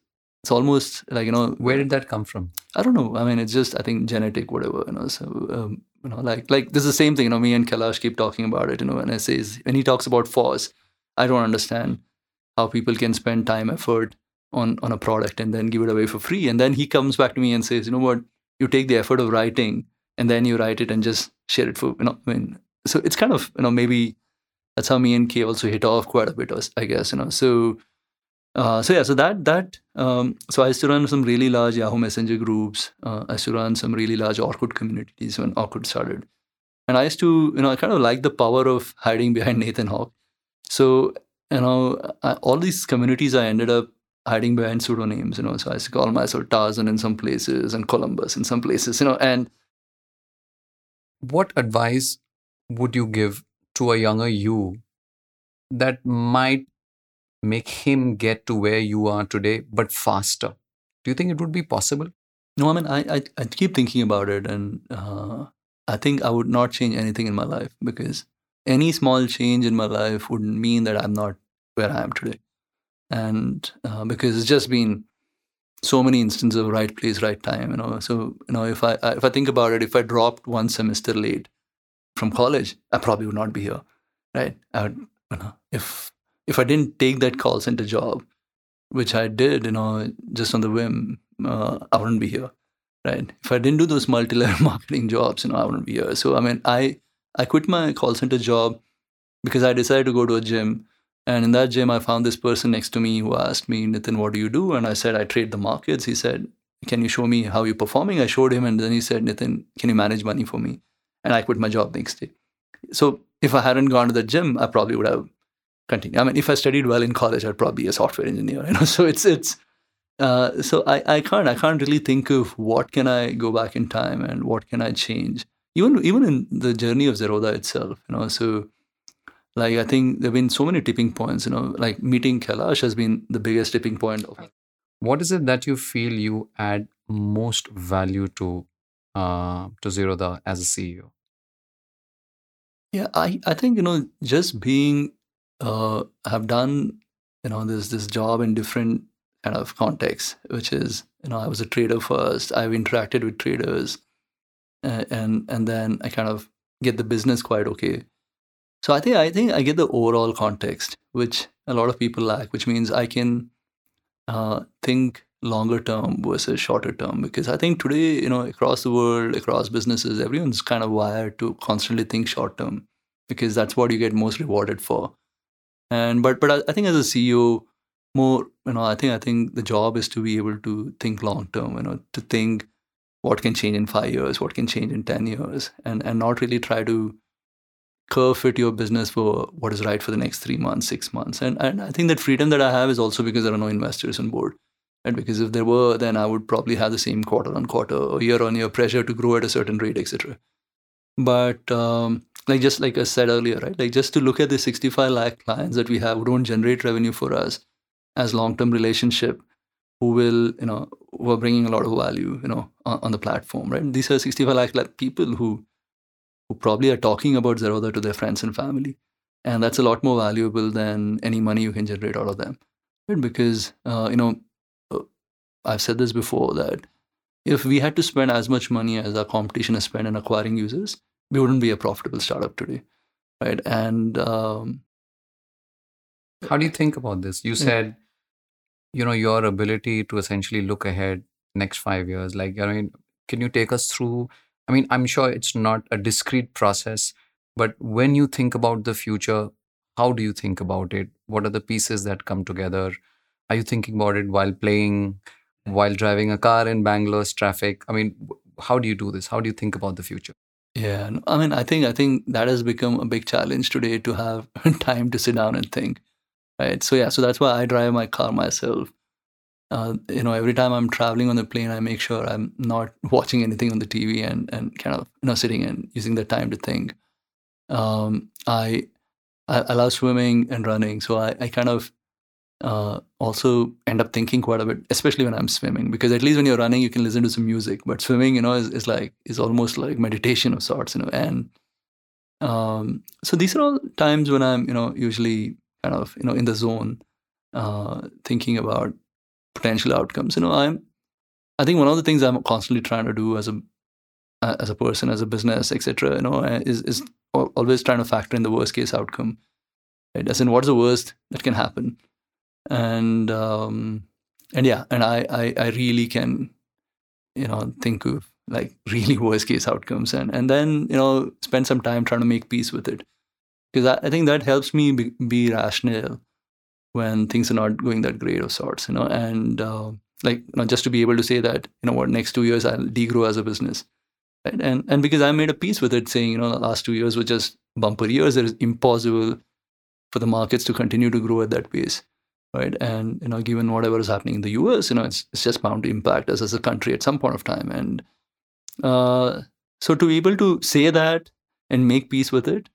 it's almost like, you know, where did that come from I don't know. I mean, it's just I think genetic, whatever. You know, so um, you know, like like this is the same thing. You know, me and Kailash keep talking about it. You know, and I says when he talks about FOSS, I don't understand how people can spend time, effort on on a product and then give it away for free. And then he comes back to me and says, you know what, you take the effort of writing and then you write it and just share it for you know. I mean, so it's kind of you know maybe that's how me and Kay also hit off quite a bit, I guess. You know, so. Uh, so yeah, so that that um, so I used to run some really large Yahoo Messenger groups. Uh, I used to run some really large Orkut communities when Orkut started, and I used to you know I kind of like the power of hiding behind Nathan Hawk. So you know I, all these communities I ended up hiding behind pseudonyms. You know, so I used to call myself Tarzan in some places and Columbus in some places. You know, and what advice would you give to a younger you that might make him get to where you are today but faster do you think it would be possible no, I mean I I, I keep thinking about it, and uh, I think I would not change anything in my life because any small change in my life would mean that I'm not where I am today and uh, because it's just been so many instances of right place, right time. You know, so you know if I if I think about it, if I dropped one semester late from college, I probably would not be here, right? I would, you know, if if I didn't take that call center job, which I did, you know, just on the whim, uh, I wouldn't be here, right? If I didn't do those multi-level marketing jobs, you know, I wouldn't be here. So I mean, I I quit my call center job because I decided to go to a gym and in that gym, I found this person next to me who asked me, Nitin, what do you do? And I said, I trade the markets. He said, Can you show me how you're performing? I showed him, and then he said, Nitin, can you manage money for me? And I quit my job next day. So if I hadn't gone to the gym, I probably would have continued. I mean, if I studied well in college, I'd probably be a software engineer. You know, so it's it's uh, so I, I can't I can't really think of what can I go back in time and what can I change. Even even in the journey of Zerodha itself, you know. So like I think there've been so many tipping points. You know, like meeting Kailash has been the biggest tipping point. Of, what is it that you feel you add most value to uh, to Zerodha as a CEO? yeah, I I think you know just being uh, have done you know this this job in different kind of contexts, which is you know I was a trader first. I've interacted with traders, uh, and and then I kind of get the business quite okay. So I think I think I get the overall context, which a lot of people lack, which means I can uh, think longer term versus shorter term. Because I think today, you know, across the world, across businesses, everyone's kind of wired to constantly think short term because that's what you get most rewarded for. And but but I, I think as a CEO, more you know, I think I think the job is to be able to think long term. You know, to think what can change in five years, what can change in ten years, and and not really try to curve fit your business for what is right for the next three months, six months. And, and I think that freedom that I have is also because there are no investors on board. and Because if there were, then I would probably have the same quarter on quarter or year on year pressure to grow at a certain rate, etc. But um, like just like I said earlier, right? Like just to look at the 65 lakh clients that we have who don't generate revenue for us as long-term relationship, who will, you know, who are bringing a lot of value, you know, on, on the platform, right? These are 65 lakh, lakh people who who probably are talking about Zerodha to their friends and family. And that's a lot more valuable than any money you can generate out of them. Right? Because, uh, you know, uh, I've said this before that if we had to spend as much money as our competition has spent in acquiring users, we wouldn't be a profitable startup today. Right. And um, how do you think about this? You said, you know, your ability to essentially look ahead next five years. Like, I mean, can you take us through? I mean, I'm sure it's not a discrete process, but when you think about the future, how do you think about it? What are the pieces that come together? Are you thinking about it while playing, while driving a car in Bangalore's traffic? I mean, how do you do this? How do you think about the future? Yeah, I mean, I think I think that has become a big challenge today to have time to sit down and think, right? So yeah, so that's why I drive my car myself. Uh, you know, every time I'm traveling on the plane, I make sure I'm not watching anything on the TV and and kind of you know sitting and using the time to think. Um, I, I I love swimming and running, so I I kind of uh, also end up thinking quite a bit, especially when I'm swimming, because at least when you're running, you can listen to some music. But swimming, you know, is, is like is almost like meditation of sorts, you know. And um, so these are all times when I'm, you know, usually kind of, you know, in the zone, uh, thinking about potential outcomes. You know, I'm, I think one of the things I'm constantly trying to do as a as a person, as a business, etc., you know, is is always trying to factor in the worst case outcome. Right? As in, what's the worst that can happen? And um, and yeah, and I, I I really can, you know, think of like really worst case outcomes, and and then you know spend some time trying to make peace with it, because I, I think that helps me be, be, rational when things are not going that great of sorts, you know, and uh, like you know, just to be able to say that you know what next two years I'll degrow as a business. Right? And and because I made a peace with it, saying you know the last two years were just bumper years, it is impossible for the markets to continue to grow at that pace right? And you know, given whatever is happening in the U.S., you know, it's it's just bound to impact us as a country at some point of time. And uh, so to be able to say that and make peace with it,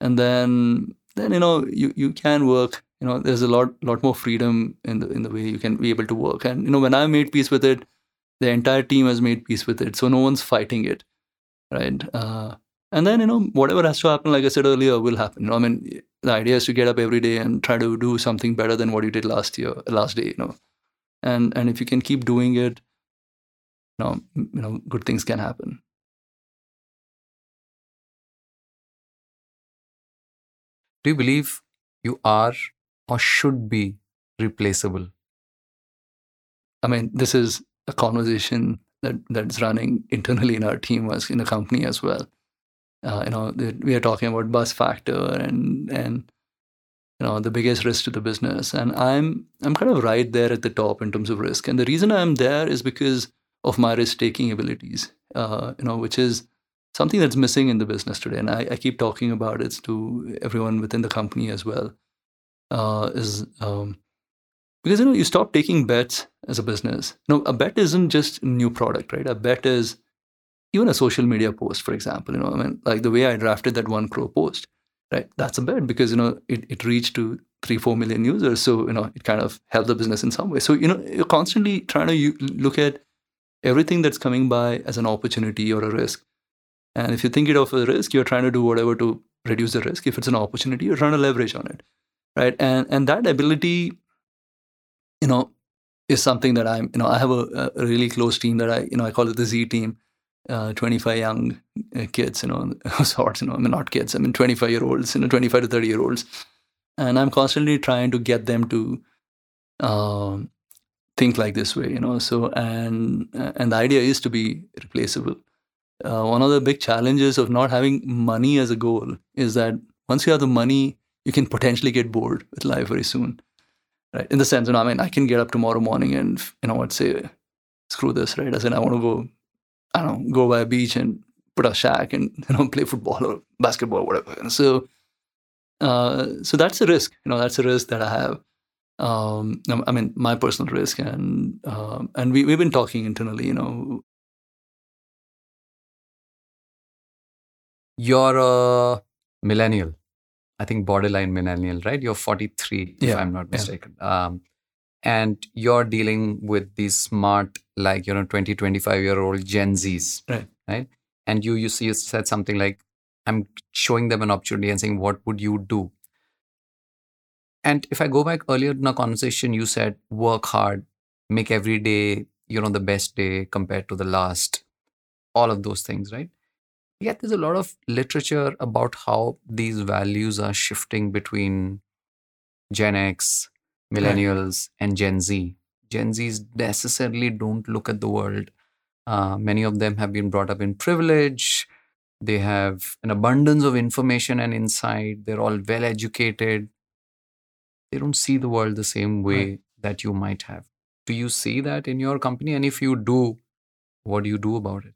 and then then you know you you can work. You know, there's a lot lot more freedom in the in the way you can be able to work. And you know, when I made peace with it, the entire team has made peace with it. So no one's fighting it, right? Uh, and then you know whatever has to happen like i said earlier will happen. You know i mean the idea is to get up every day and try to do something better than what you did last year last day you know. And and if you can keep doing it you know you know good things can happen. Do you believe you are or should be replaceable? I mean this is a conversation that that's running internally in our team as in the company as well uh, you know, we are talking about bus factor and and you know the biggest risk to the business, and I'm I'm kind of right there at the top in terms of risk. And the reason I'm there is because of my risk taking abilities, uh, you know, which is something that's missing in the business today. And I, I keep talking about it to everyone within the company as well. Uh, is um, because you know you stop taking bets as a business. No, a bet isn't just new product, right? A bet is even a social media post, for example, you know, I mean, like the way I drafted that one crore post, right? That's a bet because, you know, it, it reached to three, four million users. So, you know, it kind of helped the business in some way. So, you know, you're constantly trying to look at everything that's coming by as an opportunity or a risk. And if you think it of a risk, you're trying to do whatever to reduce the risk. If it's an opportunity, you're trying to leverage on it, right? And and that ability, you know, is something that I'm, you know, I have a, a really close team that I, you know, I call it the Z team uh, 25 young uh, kids, you know, sorts, you know, I mean, not kids, I mean, 25 year olds, you know, 25 to 30 year olds. And I'm constantly trying to get them to uh, think like this way, you know. So, and and the idea is to be replaceable. Uh, one of the big challenges of not having money as a goal is that once you have the money, you can potentially get bored with life very soon, right? In the sense, you know, I mean, I can get up tomorrow morning and you know what say, screw this, right? I said I want to go I don't know, go by a beach and put a shack and you know play football or basketball or whatever. And so, uh, so that's a risk. You know, that's a risk that I have. um, I mean, my personal risk, and um, and we we've been talking internally. You know, You're a millennial. I think borderline millennial, right? You're 43, if I'm not yeah. mistaken. Um, and you're dealing with these smart, like, you know, 20, 25 year old Gen Zs. Right. Right. And you, you, see- you said something like, I'm showing them an opportunity and saying, what would you do? And if I go back earlier in our conversation, you said, work hard, make every day, you know, the best day compared to the last, all of those things, right? Yet there's a lot of literature about how these values are shifting between Gen X, millennials, and Gen Z. Gen Zs necessarily don't look at the world. Uh, many of them have been brought up in privilege. They have an abundance of information and insight. They're all well educated. They don't see the world the same way Right. that you might have. Do you see that in your company? And if you do, what do you do about it?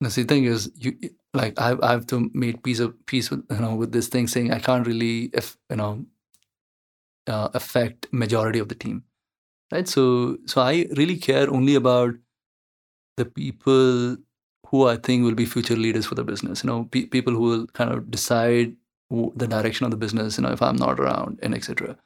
The see, thing is, you like I I have to make peace of peace with you know with this thing saying I can't really if you know uh, affect majority of the team, right? So so I really care only about the people who I think will be future leaders for the business. You know, pe- people who will kind of decide w- the direction of the business. You know, if I'm not around and etc.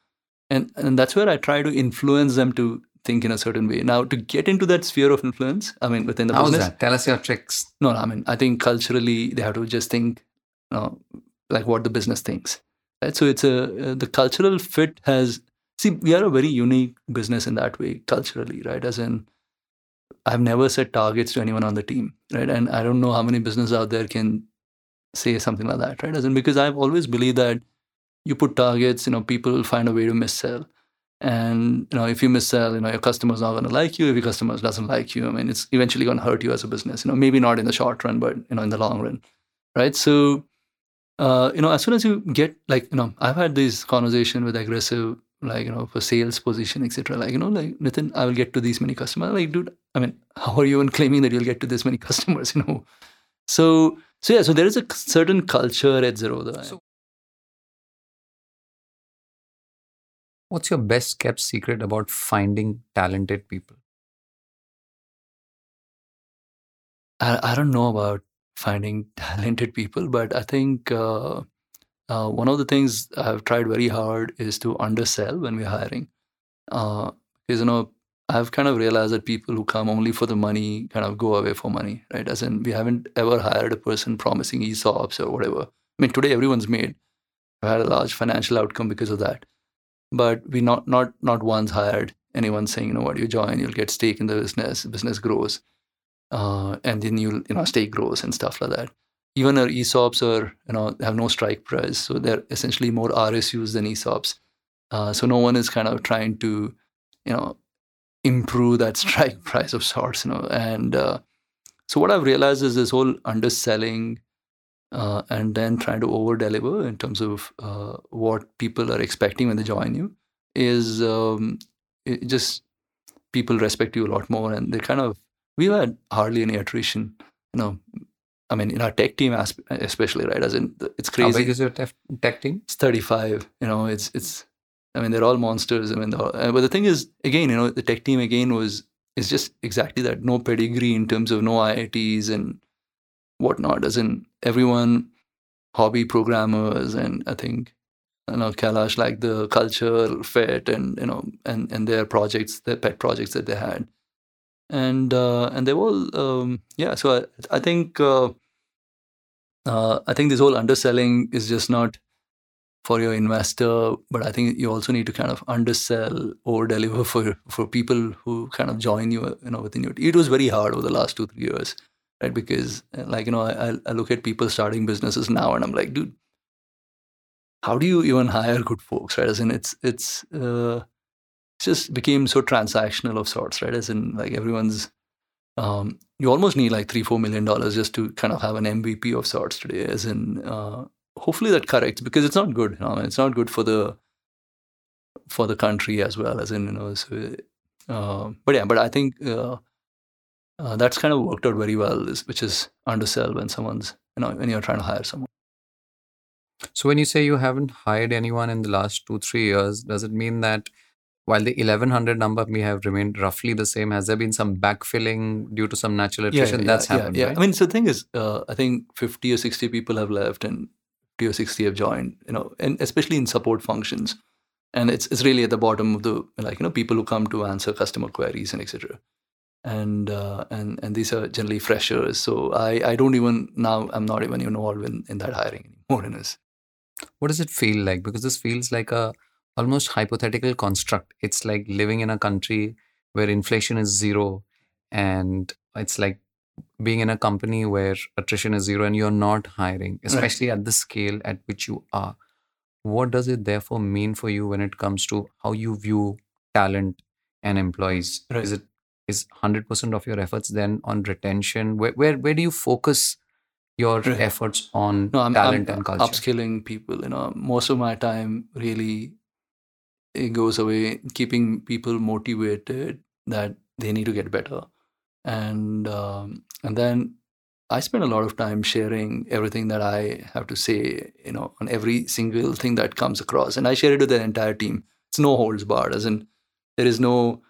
And and that's where I try to influence them to think in a certain way. Now to get into that sphere of influence, I mean within the How's business. that? Tell us your tricks. No, no, I mean, I think culturally they have to just think, you know, like what the business thinks, right? So it's a uh, the cultural fit has. See, we are a very unique business in that way, culturally, right? As in, I've never set targets to anyone on the team, right? And I don't know how many businesses out there can say something like that, right? As in, because I've always believed that you put targets, you know, people will find a way to missell. And you know, if you missell, you know, your customer's are not going to like you. If your customer doesn't like you, I mean, it's eventually going to hurt you as a business. You know, maybe not in the short run, but you know, in the long run, right? So, uh, you know, as soon as you get like, you know, I've had this conversation with aggressive, like, you know, for sales position, etc. Like, you know, like Nitin, I will get to these many customers. Like, dude, I mean, how are you even claiming that you'll get to this many customers? You know, so so yeah, so there is a certain culture at Zerodha. So- What's your best kept secret about finding talented people? I, I don't know about finding talented people, but I think uh, uh, one of the things I've tried very hard is to undersell when we're hiring. Uh, because, you know, I've kind of realized that people who come only for the money kind of go away for money, right? As in, we haven't ever hired a person promising ESOPs or whatever. I mean, today everyone's made. I've had a large financial outcome because of that. But we not not not once hired anyone saying, you know what, you join, you'll get stake in the business, business grows uh, and then you'll you know stake grows and stuff like that. Even our ESOPs are you know have no strike price, so they're essentially more RSUs than ESOPs. Uh, so no one is kind of trying to you know improve that strike price of sorts, you know. And uh, so what I've realized is this whole underselling uh, and then trying to over deliver in terms of uh, what people are expecting when they join you is um, just people respect you a lot more and they kind of we've had hardly any attrition. You know, I mean, in our tech team, especially, right? As in, it's How crazy. big is your tech, tech team? it's 35. You know, it's it's. I mean, they're all monsters. I mean, all, uh, but the thing is, again, you know, the tech team again was is just exactly that. No pedigree in terms of no IITs and whatnot. As in, everyone hobby programmers, and I think you know Kailash like the culture fit and you know and and their projects, their pet projects that they had and uh, and they all um, yeah. So I, I think uh, uh, I think this whole underselling is just not for your investor, but I think you also need to kind of undersell or deliver for for people who kind of join you, you know, within your. It was very hard over the last two three years, right? Because uh, like you know, I, I look at people starting businesses now, and I'm like, dude, how do you even hire good folks, right? As in, it's it's. Uh, just became so transactional of sorts, right? As in, like everyone's, um, you almost need like three, four million dollars just to kind of have an MVP of sorts today. As in, uh, hopefully that corrects because it's not good. You know? It's not good for the for the country as well. As in, you know, so, uh, but yeah, but I think uh, uh, that's kind of worked out very well. Which is undersell when someone's you know when you're trying to hire someone. So when you say you haven't hired anyone in the last two, three years, does it mean that while the 1100 number may have remained roughly the same, has there been some backfilling due to some natural attrition that's happened? Yeah, right? I mean, so the thing is, uh, I think 50 or 60 people have left and 50 or 60 have joined, you know, and especially in support functions. And it's, it's really at the bottom of the, like, you know, people who come to answer customer queries and etc. And, uh, and, and these are generally freshers. So I, I don't even, now I'm not even involved in, in that hiring anymore. In this. what does it feel like? Because this feels like a almost hypothetical construct. It's like living in a country where inflation is zero and it's like being in a company where attrition is zero and you're not hiring, especially at the scale at which you are. What does it therefore mean for you when it comes to how you view talent and employees? Right. Is it is 100% of your efforts then on retention? Where where, where do you focus your Right. efforts on No, I'm, talent I'm and culture? upskilling people. You know, most of my time really it goes away keeping people motivated that they need to get better, and um, and then I spend a lot of time sharing everything that I have to say. You know, on every single thing that comes across, and I share it with the entire team. It's no holds barred, as in there is no.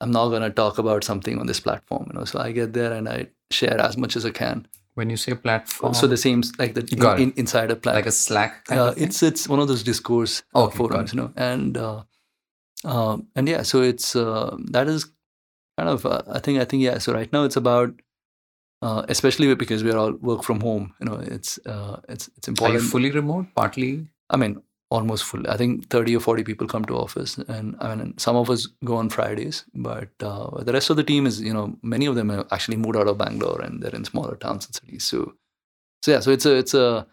I'm not gonna talk about something on this platform, you know. So I get there and I share as much as I can. When you say platform, So the same like the Got in, inside a platform like a Slack. Kind uh, of it's it's one of those discourse uh, Okay, forums, you know, and uh, um, and yeah, so it's uh, that is kind of uh, I think I think yeah. So right now it's about uh, especially because we are all work from home. You know, it's uh, it's it's Are you important. fully remote? Partly. I mean, almost full. I think thirty or forty people come to office, and I mean, some of us go on Fridays, but uh, the rest of the team is you know many of them have actually moved out of Bangalore and they're in smaller towns and cities. So so yeah, so it's a it's a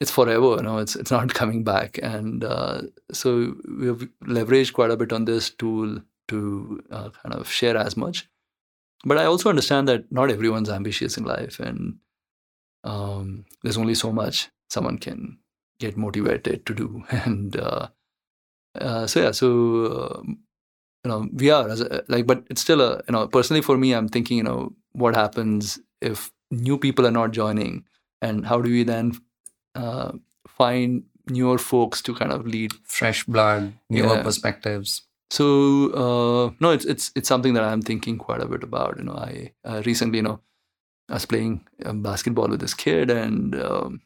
it's forever, you know. It's it's not coming back, and uh, so we've leveraged quite a bit on this tool to uh, kind of share as much. But I also understand that not everyone's ambitious in life, and um, there's only so much someone can get motivated to do, and uh, uh, so yeah, so um, you know we are as a, like, but it's still a you know personally for me, I'm thinking you know what happens if new people are not joining and how do we then uh, find newer folks to kind of lead fresh blood, newer Yeah. perspectives. so uh, no it's it's it's something that i'm thinking quite a bit about you know i uh, recently you know i was playing um, basketball with this kid and um,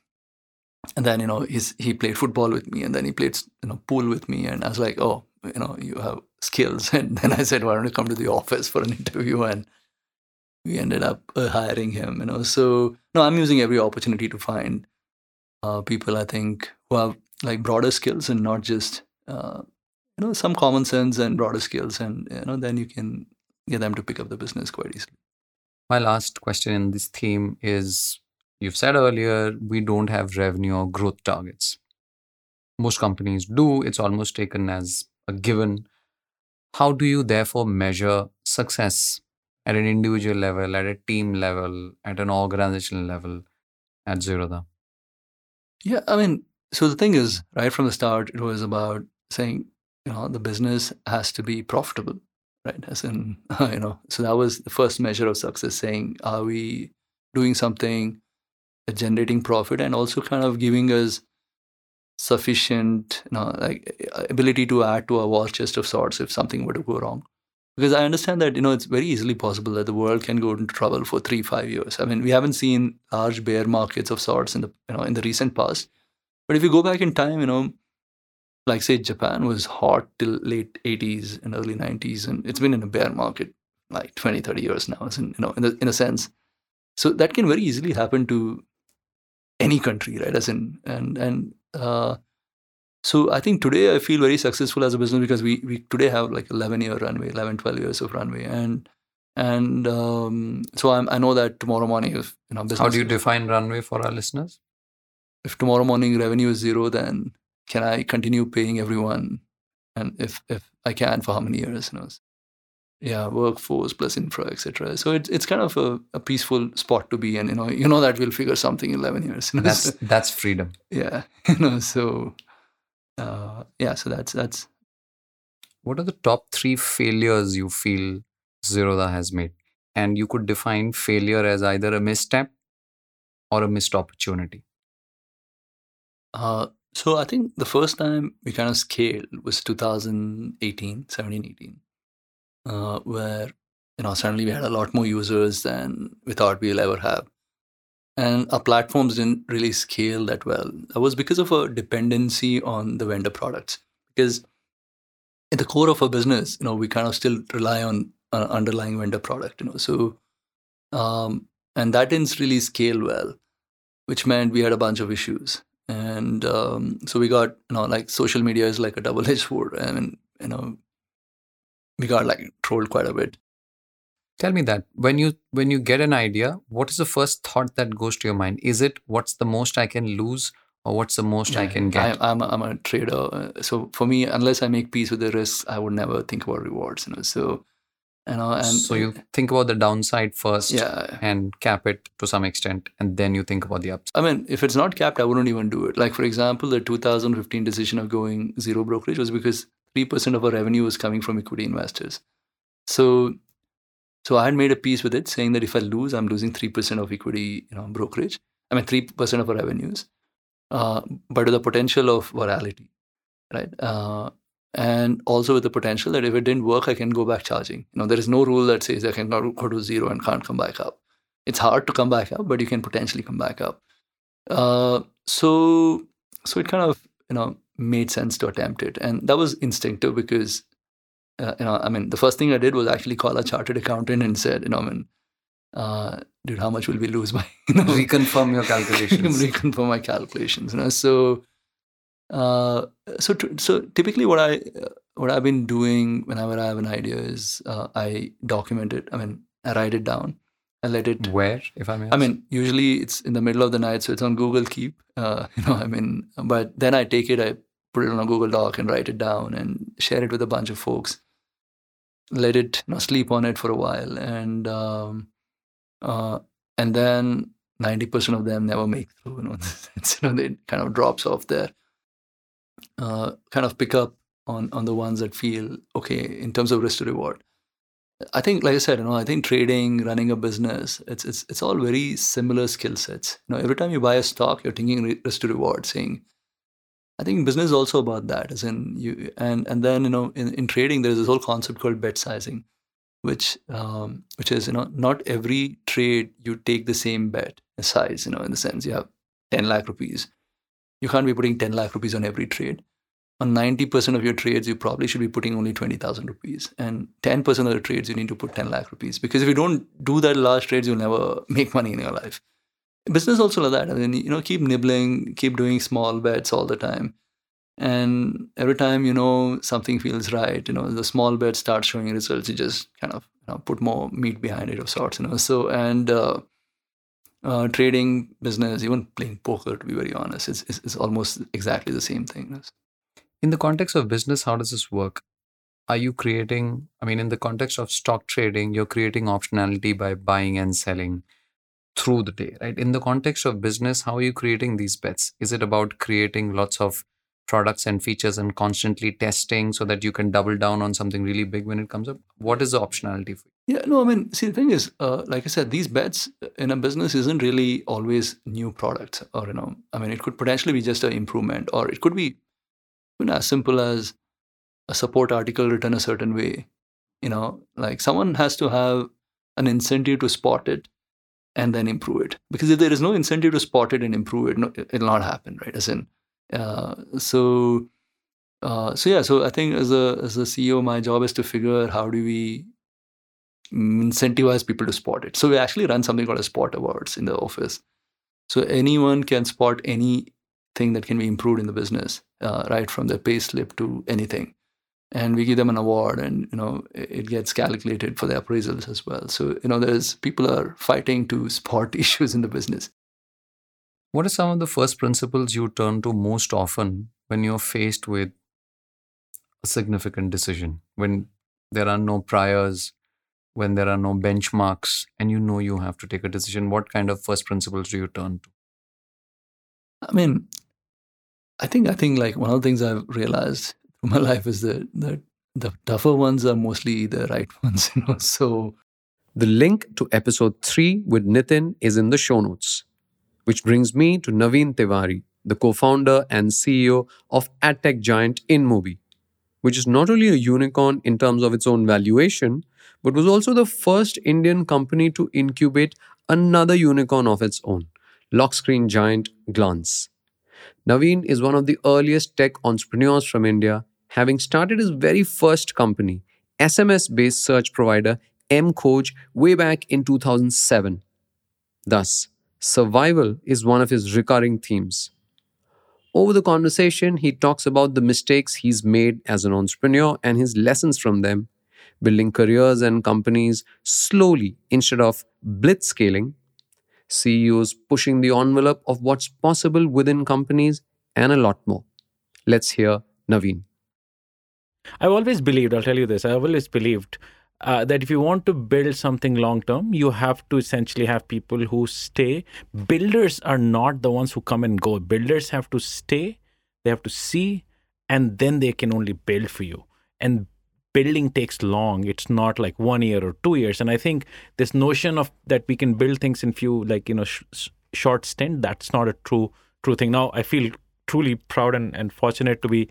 and then you know he's he played football with me and then he played you know pool with me and i was like oh you know you have skills. And then i said why don't you come to the office for an interview? And we ended up uh, hiring him you know. So no i'm using every opportunity to find uh, people i think who have like broader skills and not just uh, you know some common sense and broader skills and you know then you can get them to pick up the business quite easily. My last question in this theme is you've said earlier we don't have revenue or growth targets. Most companies do, it's almost taken as a given. How do you therefore measure success at an individual level, at a team level, at an organizational level at Zerodha? yeah i mean so the thing is right from the start it was about saying you know the business has to be profitable right as in you know so that was the first measure of success saying are we doing something generating profit and also kind of giving us sufficient you know like ability to add to our war chest of sorts if something were to go wrong. Because i understand that you know it's very easily possible that the world can go into trouble for three five years. I mean we haven't seen large bear markets of sorts in the you know in the recent past. But if you go back in time you know like say japan was hot till late 80s and early 90s and it's been in a bear market like 20 30 years now in, you know in, a, in a sense. So that can very easily happen to any country right as in and and uh, so I think today I feel very successful as a business because we, we today have like 11 year runway, 11, 12 years of runway. And and um, so I'm, I know that tomorrow morning, if you know, business, How do you define runway for our listeners? if tomorrow morning revenue is zero, then can I continue paying everyone? And if if I can, for how many years? You know, yeah, workforce plus infra, etc. So it's it's kind of a, a peaceful spot to be in. You know, you know that we'll figure something in 11 years. You know? That's So- that's freedom. yeah, you know, so uh, yeah, so that's that's What are the top three failures you feel Zerodha has made? And you could define failure as either a misstep or a missed opportunity. uh, So I think the first time we kind of scaled was 2018, 17, 18, uh, where you know suddenly we had a lot more users than we thought we'll ever have, and our platforms didn't really scale that well. That was because of a dependency on the vendor products. Because at the core of our business, you know, we kind of still rely on uh, underlying vendor product. You know, so um, and that didn't really scale well, which meant we had a bunch of issues and um, so we got you know like social media is like a double-edged sword I mean you know we got like trolled quite a bit Tell me that when you when you get an idea, what is the first thought that goes to your mind? Is it what's the most I can lose, or what's the most I can get? I, I'm, a, I'm a trader uh, so for me unless i make peace with the risks i would never think about rewards you know so you know and so you think about the downside first yeah and cap it to some extent, and then you think about the ups. I mean, if it's not capped, I wouldn't even do it. Like, for example, the 2015 decision of going zero brokerage was because 3% of our revenue was coming from equity investors. So, so I had made a peace with it saying that if I lose, I'm losing 3% of equity you know, brokerage. I mean, 3% of our revenues, uh, but with the potential of virality, right? Uh, and also with the potential that if it didn't work, I can go back charging. You know, there is no rule that says I can go go to zero and can't come back up it's hard to come back up, but you can potentially come back up. Uh, so so it kind of you know made sense to attempt it, and that was instinctive because uh, you know I mean the first thing I did was actually call a chartered accountant and said you know I mean. Uh, dude, how much will we lose by you know, Reconfirm your calculations. reconfirm my calculations? You know, so uh, so t- so typically what I uh, what I've been doing whenever I have an idea is uh, I document it. I mean, I write it down. I let it Where, if I may? I mean, usually it's in the middle of the night, so it's on Google Keep. Uh, you know, I mean, but then I take it, I put it on a Google Doc and write it down and share it with a bunch of folks. Let it, you know, sleep on it for a while, and um, uh, and then ninety percent of them never make through. You know, it's, you know, they kind of drops off there. Uh, kind of pick up on on the ones that feel okay in terms of risk to reward. I think, like I said, you know, I think trading, running a business, it's it's it's all very similar skill sets. You know, every time you buy a stock, you're thinking risk to reward. Saying, I think business is also about that. As in you, and and then you know, in, in trading, there's this whole concept called bet sizing, which um, which is you know, not every trade you take the same bet size. You know, in the sense you have ten lakh rupees, you can't be putting ten lakh rupees on every trade on 90% of your trades, you probably should be putting only 20,000 rupees. And 10% of the trades, you need to put 10 lakh rupees. Because if you don't do that large trades, you'll never make money in your life. Business also like that. I mean, you know, keep nibbling, keep doing small bets all the time. And every time, you know, something feels right, you know, the small bet starts showing results, you just kind of you know, put more meat behind it of sorts, you know. So, and uh, uh, trading, business, even playing poker, to be very honest, it's, it's, it's almost exactly the same thing. In the context of business, how does this work? Are you creating, I mean, in the context of stock trading, you're creating optionality by buying and selling through the day, right? In the context of business, how are you creating these bets? Is it about creating lots of products and features and constantly testing so that you can double down on something really big when it comes up? What is the optionality for you? Yeah, no, I mean, see, the thing is, uh, like I said, these bets in a business isn't really always new products, or you know, I mean, it could potentially be just an improvement, or it could be even as simple as a support article written a certain way. You know, like someone has to have an incentive to spot it and then improve it. Because if there is no incentive to spot it and improve it, no, it'll not happen, right? As in, uh, so. Uh, so yeah, so I think as a as a CEO, my job is to figure out how do we incentivize people to spot it. So we actually run something called a spot awards in the office. So anyone can spot anything that can be improved in the business, uh, right from the pay slip to anything. And we give them an award, and you know it it gets calculated for the appraisals as well. So you know there's people are fighting to spot issues in the business. What are some of the first principles you turn to most often when you're faced with a significant decision? When there are no priors, when there are no benchmarks, and you know you have to take a decision, what kind of first principles do you turn to? I mean, I think I think like one of the things I've realized through my life is that that the tougher ones are mostly the right ones. You know, so The link to episode 3 with Nitin is in the show notes, which brings me to Naveen Tiwari, the co founder and CEO of ad tech giant InMobi, which is not only a unicorn in terms of its own valuation, but was also the first Indian company to incubate another unicorn of its own, lock screen giant Glance. Naveen is one of the earliest tech entrepreneurs from India, having started his very first company, SMS based search provider mKhoj, way back in 2007. Thus, survival is one of his recurring themes. Over the conversation, he talks about the mistakes he's made as an entrepreneur and his lessons from them, building careers and companies slowly instead of blitzscaling, CEOs pushing the envelope of what's possible within companies, and a lot more. Let's hear Naveen. I've always believed, I'll tell you this, I've always believed uh, that if you want to build something long term, you have to essentially have people who stay. Builders are not the ones who come and go. Builders have to stay, they have to see, and then they can only build for you. And building takes long. It's not like one year or two years. And I think this notion of that we can build things in few like you know sh- short stint that's not a true true thing. Now I feel truly proud and, and fortunate to be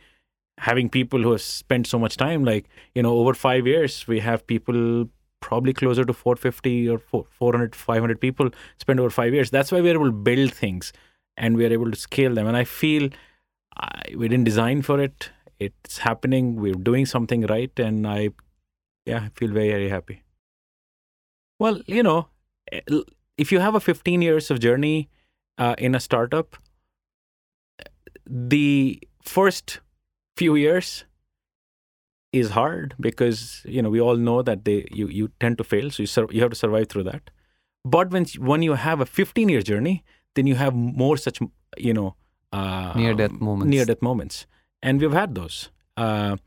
having people who have spent so much time like you know over five years we have people probably closer to 450 or 400 500 people spend over five years that's why we're able to build things and we're able to scale them and i feel I, we didn't design for it it's happening we're doing something right and i yeah i feel very very happy. Well you know eh, if you have a 15 years of journey uh, in a startup the first few years is hard because you know we all know that they you you tend to fail so you sur- you have to survive through that. But when when you have a 15 year journey then you have more such you know uh, near death moments. near death moments and we've had those uh,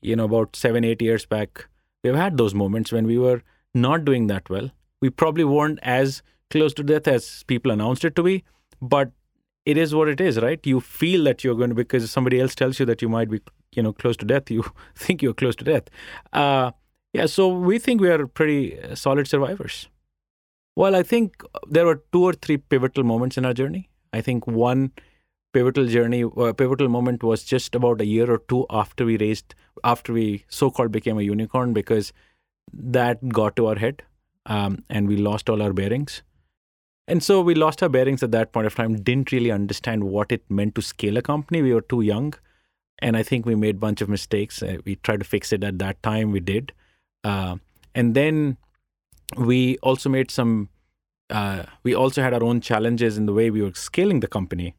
you know about 7 8 years back we've had those moments when we were not doing that well we probably weren't as close to death as people announced it to be but it is what it is, right? You feel that you're going to because somebody else tells you that you might be, you know, close to death. You think you're close to death. Uh, yeah, so we think we are pretty uh, solid survivors. Well, I think there were two or three pivotal moments in our journey. I think one pivotal journey, uh, pivotal moment was just about a year or two after we raised, after we so-called became a unicorn, because that got to our head, um, and we lost all our bearings. And so we lost our bearings at that point of time, didn't really understand what it meant to scale a company. We were too young. And I think we made a bunch of mistakes. Uh, we tried to fix it at that time. We did. Uh, and then we also made some, uh, we also had our own challenges in the way we were scaling the company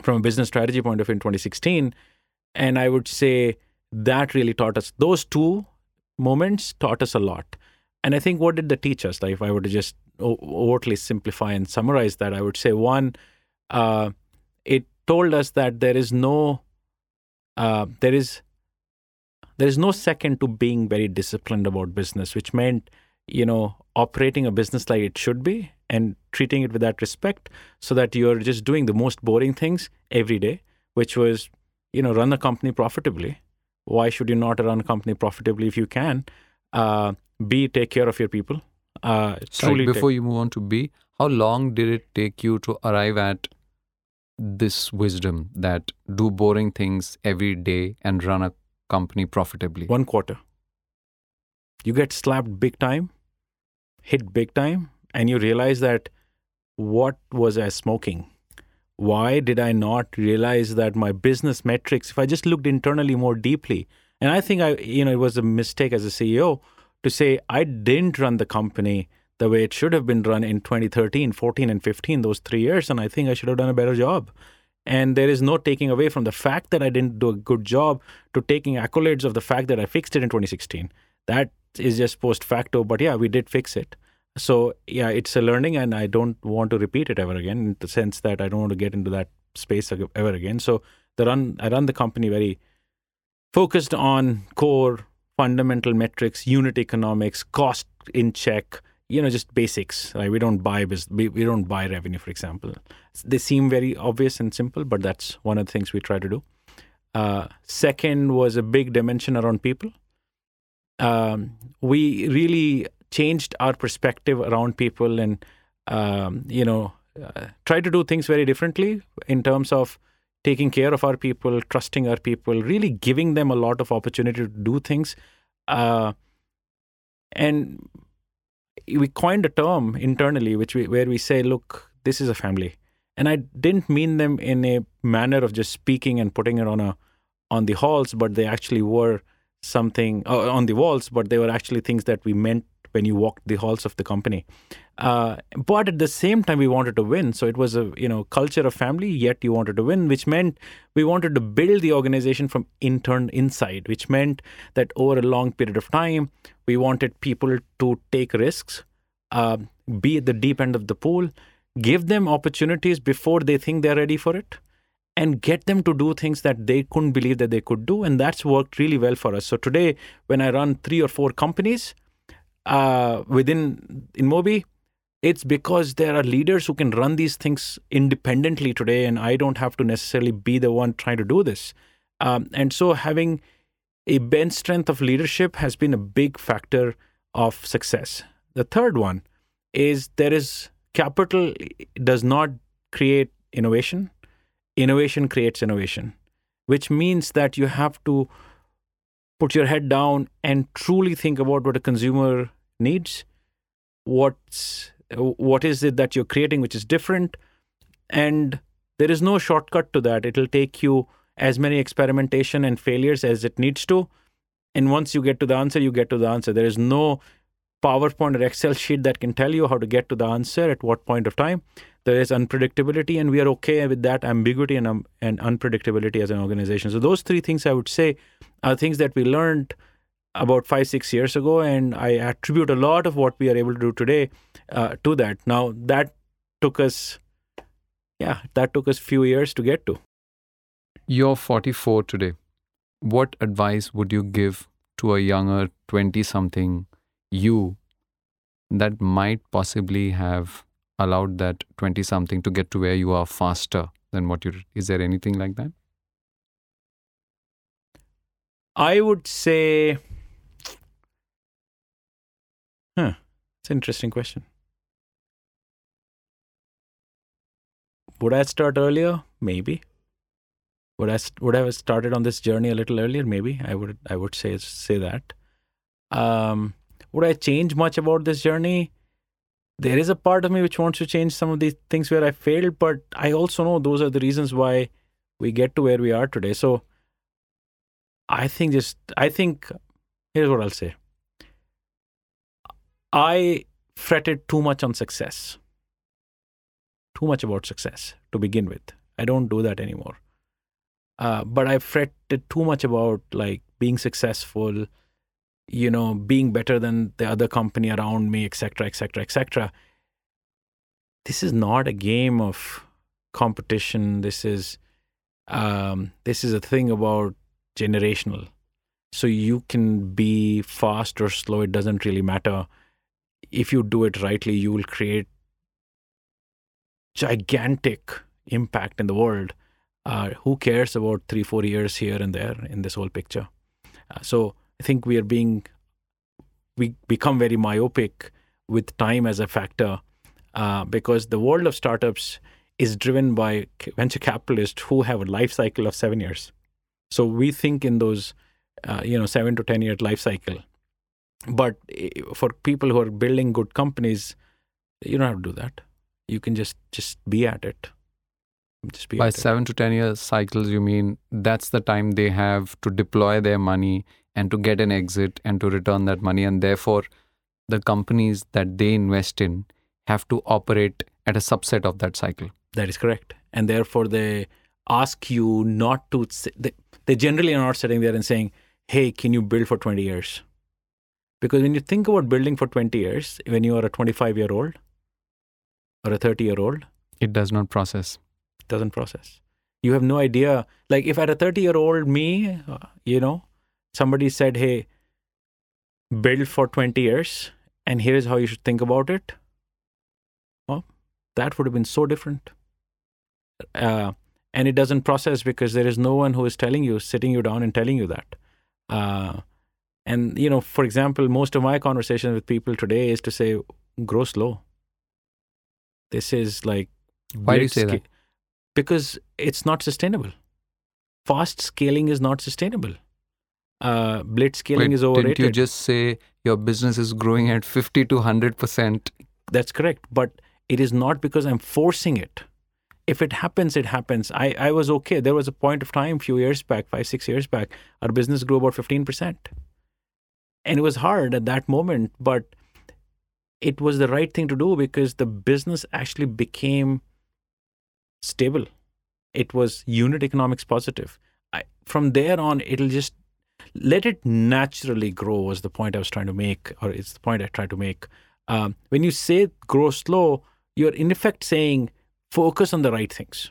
from a business strategy point of view in 2016. And I would say that really taught us, those two moments taught us a lot. And I think what did that teach us? Like if I were to just overtly simplify and summarize that, I would say one, uh, it told us that there is no, uh, there is, there is no second to being very disciplined about business, which meant, you know, operating a business like it should be and treating it with that respect, so that you're just doing the most boring things every day, which was, you know, run a company profitably. Why should you not run a company profitably if you can? Uh, B, take care of your people uh, Sorry, before you move on to B, how long did it take you to arrive at this wisdom that do boring things every day and run a company profitably? One quarter. You get slapped big time, hit big time, and you realize that what was I smoking? Why did I not realize that my business metrics, if I just looked internally more deeply, and I think I, you know, it was a mistake as a CEO to say I didn't run the company the way it should have been run in 2013, 14, and 15, those three years. And I think I should have done a better job. And there is no taking away from the fact that I didn't do a good job to taking accolades of the fact that I fixed it in 2016. That is just post facto. But yeah, we did fix it. So yeah, it's a learning, and I don't want to repeat it ever again in the sense that I don't want to get into that space ever again. So the run, I run the company very focused on core fundamental metrics, unit economics, cost in check, you know, just basics. Right? We don't buy we, don't buy revenue, for example. They seem very obvious and simple, but that's one of the things we try to do. Uh, second was a big dimension around people. Um, we really changed our perspective around people and um, you know uh, try to do things very differently in terms of taking care of our people, trusting our people, really giving them a lot of opportunity to do things. Uh, and we coined a term internally, which we, where we say, "Look, this is a family," and I didn't mean them in a manner of just speaking and putting it on a on the halls, but they actually were something uh, on the walls, but they were actually things that we meant when you walked the halls of the company. Uh, but at the same time, we wanted to win. So it was a you know culture of family. Yet you wanted to win, which meant we wanted to build the organization from intern inside. Which meant that over a long period of time, we wanted people to take risks, uh, be at the deep end of the pool, give them opportunities before they think they're ready for it and get them to do things that they couldn't believe that they could do and that's worked really well for us so today when i run three or four companies uh, within InMobi, it's because there are leaders who can run these things independently today, and I don't have to necessarily be the one trying to do this. Um, and so, having a bench strength of leadership has been a big factor of success. The third one is there is capital does not create innovation, innovation creates innovation, which means that you have to put your head down and truly think about what a consumer needs what's what is it that you're creating which is different and there is no shortcut to that. It'll take you as many experimentation and failures as it needs to. And once you get to the answer you get to the answer. There is no powerpoint or excel sheet that can tell you how to get to the answer at what point of time. There is unpredictability and we are okay with that ambiguity and, um, and unpredictability as an organization. So those three things i would say are things that we learned about five six years ago and i attribute a lot of what we are able to do today uh, to that. Now that took us yeah that took us few years to get to. You're 44 today. What advice would you give to a younger 20 something you that might possibly have allowed that 20 something to get to where you are faster than what you is there anything like that i would say Huh. It's an interesting question. Would I start earlier? Maybe. Would I would I have started on this journey a little earlier? Maybe. I would I would say say that. Um, would I change much about this journey? There is a part of me which wants to change some of these things where I failed, but I also know those are the reasons why we get to where we are today. So I think just I think here's what I'll say. I fretted too much on success, too much about success to begin with. I don't do that anymore. Uh, but I fretted too much about like being successful, you know, being better than the other company around me, etc., etc., etc. This is not a game of competition. This is um, this is a thing about generational. So you can be fast or slow. It doesn't really matter if you do it rightly, you will create gigantic impact in the world. Uh, who cares about three, four years here and there in this whole picture? Uh, so I think we are being, we become very myopic with time as a factor uh, because the world of startups is driven by venture capitalists who have a life cycle of seven years. So we think in those, uh, you know, seven to ten year life cycle but eh, for people who are building good companies you don't have to do that you can just just be at it just be by seven it. to ten year cycles you mean that's the time they have to deploy their money and to get an exit and to return that money and therefore the companies that they invest in have to operate at a subset of that cycle that is correct and therefore they ask you not to they, they generally are not sitting there and saying hey can you build for 20 years because when you think about building for 20 years, when you are a 25 year old or a 30 year old, it does not process. It doesn't process. You have no idea. Like if at a 30 year old me, uh, you know, somebody said, hey, build for 20 years and here's how you should think about it. Well, that would have been so different. Uh, and it doesn't process because there is no one who is telling you, sitting you down and telling you that. Uh, and, you know, for example, most of my conversations with people today is to say, grow slow. This is like Why do you say that? Because it's not sustainable. Fast scaling is not sustainable. Uh, blitz scaling Wait, is overrated. Didn't you just say your business is growing at 50 to 100%? That's correct. But it is not because I'm forcing it. If it happens, it happens. I, I was okay. There was a point of time, few years back, five, six years back, our business grew about 15%. And it was hard at that moment, but it was the right thing to do because the business actually became stable. It was unit economics positive. I, from there on, it'll just let it naturally grow, was the point I was trying to make, or it's the point I tried to make. Um, when you say grow slow, you're in effect saying focus on the right things.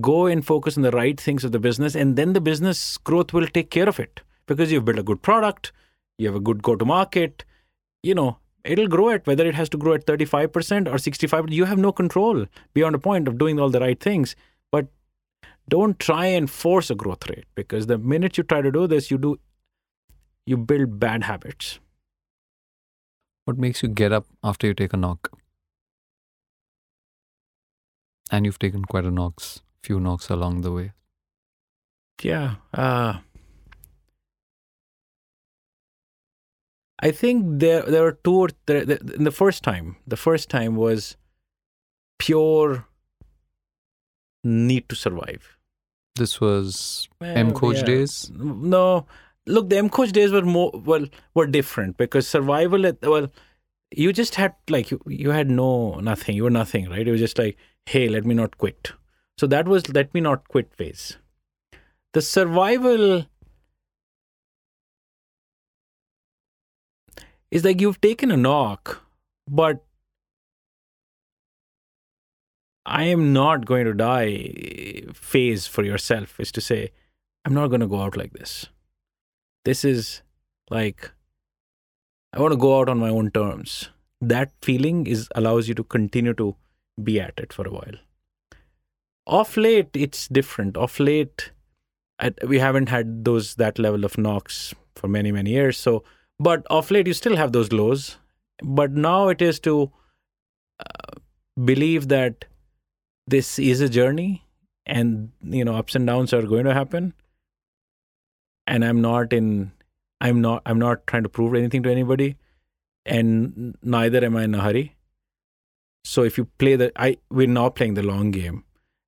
Go and focus on the right things of the business, and then the business growth will take care of it because you've built a good product, you have a good go to market, you know, it'll grow at whether it has to grow at 35% or 65 you have no control beyond a point of doing all the right things but don't try and force a growth rate because the minute you try to do this you do you build bad habits What makes you get up after you take a knock? And you've taken quite a knocks, few knocks along the way. yeah uh i think there there were two or there, the, the first time the first time was pure need to survive This was Well, mKhoj yeah. days. No, look, the mKhoj days were more well were different because survival. At, well, you just had like you you had no nothing. You were nothing, right? It was just like, hey, let me not quit. So that was let me not quit phase. The survival is like you've taken a knock, but I am not going to die phase for yourself is to say, I'm not going to go out like this. This is like, I want to go out on my own terms. That feeling is allows you to continue to be at it for a while. Off late, it's different. Off late, I, we haven't had those that level of knocks for many many years. So, but off late, you still have those lows. But now it is to uh, believe that this is a journey and you know ups and downs are going to happen. And i'm not in i'm not i'm not trying to prove anything to anybody and neither am i in a hurry. So if you play the i we're now playing the long game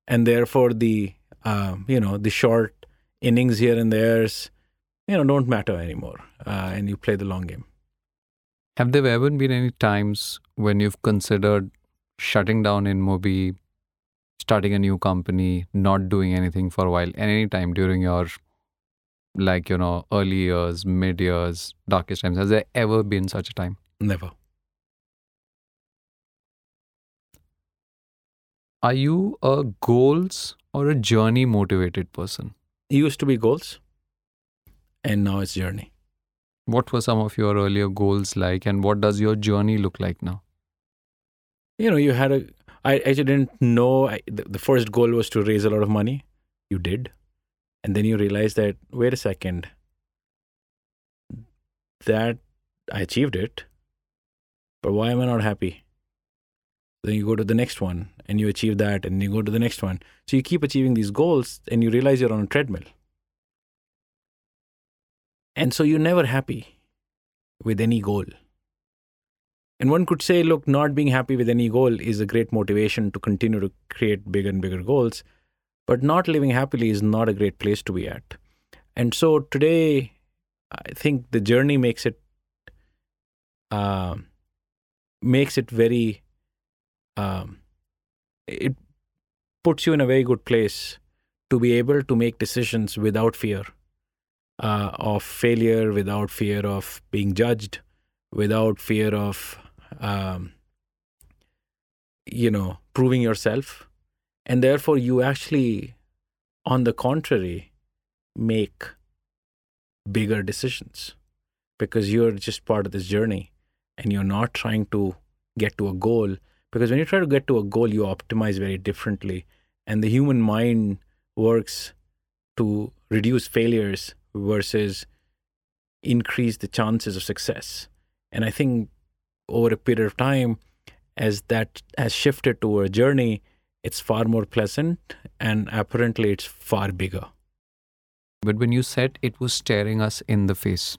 and therefore the um, you know the short innings here and there's you know don't matter anymore uh, and you play the long game. Have there ever been any times when you've considered shutting down InMobi, starting a new company, not doing anything for a while, and any time during your like you know early years, mid years, darkest times? Has there ever been such a time? never Are you a goals or a journey motivated person? it used to be goals and now it's journey What were some of your earlier goals like, and what does your journey look like now? you know, you had a. I actually didn't know. I, the, the first goal was to raise a lot of money. You did, and then you realize that wait a second. That I achieved it, but why am I not happy? Then you go to the next one, and you achieve that, and you go to the next one. So you keep achieving these goals, and you realize you're on a treadmill. And so you're never happy with any goal. And one could say, look, not being happy with any goal is a great motivation to continue to create bigger and bigger goals. But not living happily is not a great place to be at. And so today, I think the journey makes it uh, makes it very um, it puts you in a very good place to be able to make decisions without fear uh, of failure, without fear of being judged, without fear of um, you know proving yourself. And therefore you actually on the contrary make bigger decisions. Because you're just part of this journey and you're not trying to get to a goal. Because when you try to get to a goal you optimize very differently. And the human mind works to reduce failures versus increase the chances of success. And i think over a period of time as that has shifted to a journey it's far more pleasant, and apparently it's far bigger. But when you said it was staring us in the face,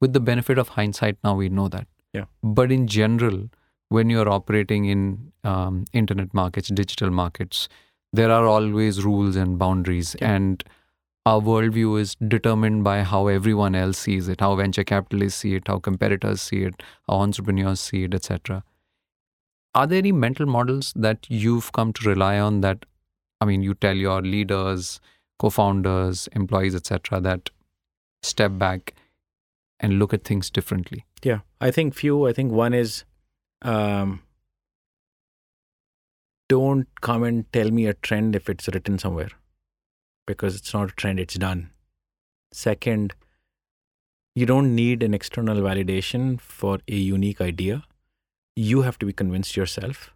with the benefit of hindsight, now we know that. Yeah. But in general, when you're operating in um, internet markets, digital markets, there are always rules and boundaries. Yeah. And our worldview is determined by how everyone else sees it, how venture capitalists see it, how competitors see it, how entrepreneurs see it, etc. Are there any mental models that you've come to rely on that, I mean, you tell your leaders, co-founders, employees, etc., that step back and look at things differently? Yeah, I think few. I think one is um, don't come and tell me a trend if it's written somewhere because it's not a trend, it's done. Second, you don't need an external validation for a unique idea. You have to be convinced yourself.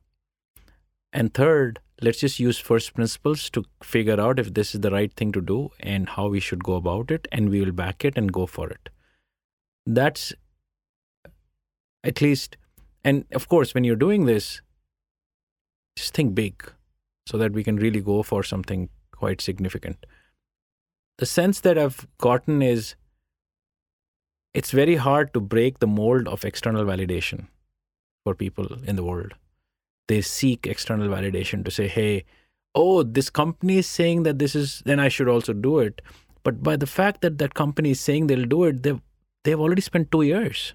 And third, let's just use first principles to figure out if this is the right thing to do and how we should go about it, and we will back it and go for it. That's at least, and of course, when you're doing this, just think big so that we can really go for something quite significant. The sense that I've gotten is it's very hard to break the mold of external validation for people in the world. They seek external validation to say, hey, oh, this company is saying that this is, then I should also do it. But by the fact that that company is saying they'll do it, they've, they've already spent two years.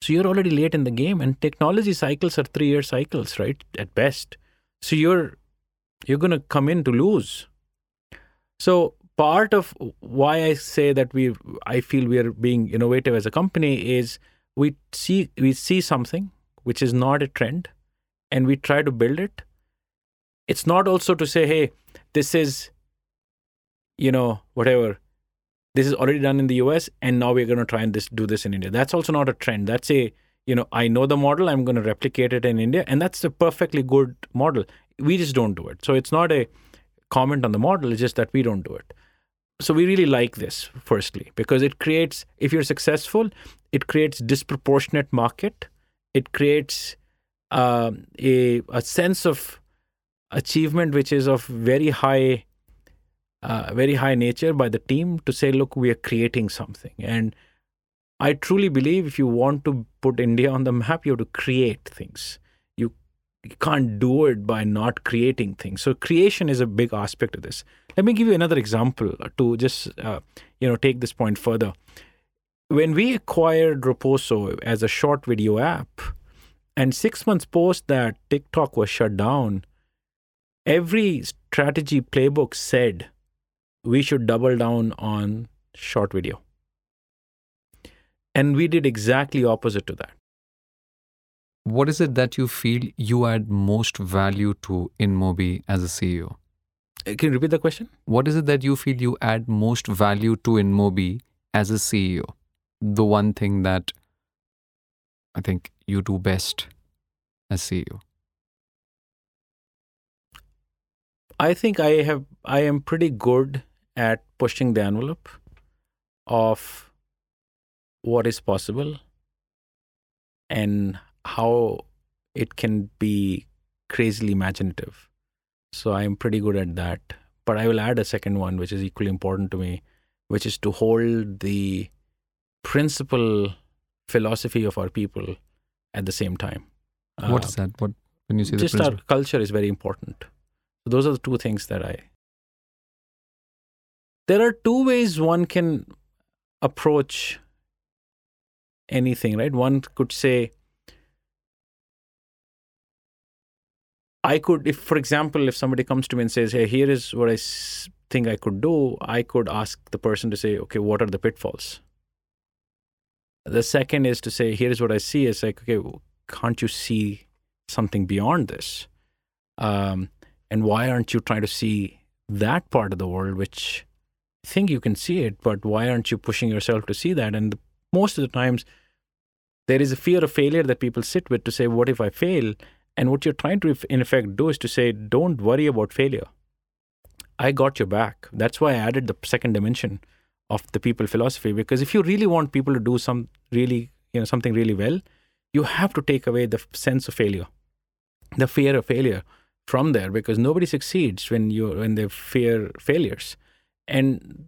So you're already late in the game, and technology cycles are three year cycles, right? At best. So you're you're gonna come in to lose. So part of why I say that we I feel we are being innovative as a company is we see we see something which is not a trend and we try to build it. It's not also to say, hey, this is you know, whatever. This is already done in the US and now we're gonna try and this do this in India. That's also not a trend. That's a you know, I know the model, I'm going to replicate it in India, and that's a perfectly good model. We just don't do it. So it's not a comment on the model, it's just that we don't do it. So we really like this, firstly, because it creates, if you're successful, it creates disproportionate market. It creates um, a, a sense of achievement which is of very high, uh, very high nature by the team to say, look, we are creating something. And I truly believe if you want to put India on the map, you have to create things. You, can't do it by not creating things. So creation is a big aspect of this. Let me give you another example to just uh, you know take this point further. When we acquired Roposo as a short video app, and six months post that TikTok was shut down, every strategy playbook said we should double down on short video and we did exactly opposite to that. What is it that you feel you add most value to InMobi as a CEO? Uh, Can you repeat the question? What is it that you feel you add most value to InMobi as a CEO? The one thing that I think you do best as CEO. I think I have I am pretty good at pushing the envelope of what is possible and how it can be crazily imaginative. So I'm pretty good at that. But I will add a second one, which is equally important to me, which is to hold the principal philosophy of our people at the same time. what Uh, is that? What when you say the just our culture is very important. So those are the two things that I. There are two ways one can approach anything, right? One could say, I could, if, for example, if somebody comes to me and says, Hey, here is what I think I could do, I could ask the person to say, Okay, what are the pitfalls? The second is to say, Here's what I see. It's like, Okay, can't you see something beyond this? Um, and why aren't you trying to see that part of the world, which I think you can see it, but why aren't you pushing yourself to see that? And the, most of the times, there is a fear of failure that people sit with to say, What if I fail? And what you're trying to, in effect, do is to say, Don't worry about failure. I got your back. That's why I added the second dimension of the people philosophy. Because if you really want people to do some really, you know, something really well, you have to take away the sense of failure, the fear of failure from there because nobody succeeds when you when they fear failures and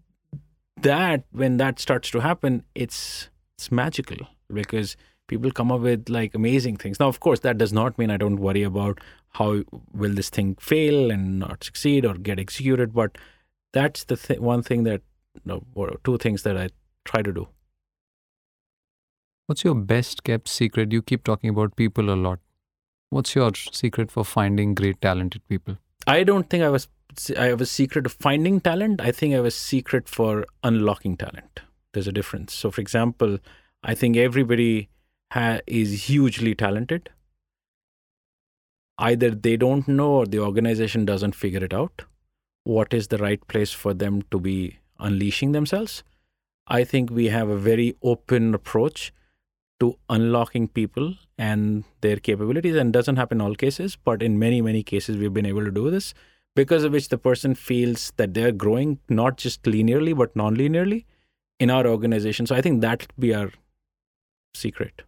that when that starts to happen it's it's magical because people come up with like amazing things now of course that does not mean i don't worry about how will this thing fail and not succeed or get executed but that's the th- one thing that no or two things that i try to do What's your best kept secret? You keep talking about people a lot. What's your secret for finding great talented people? I don't think I was I have a secret of finding talent. I think I have a secret for unlocking talent. There's a difference. So, for example, I think everybody ha- is hugely talented. Either they don't know or the organization doesn't figure it out. What is the right place for them to be unleashing themselves? I think we have a very open approach to unlocking people and their capabilities and doesn't happen in all cases but in many many cases we've been able to do this because of which the person feels that they're growing not just linearly but non-linearly in our organization so i think that would be our secret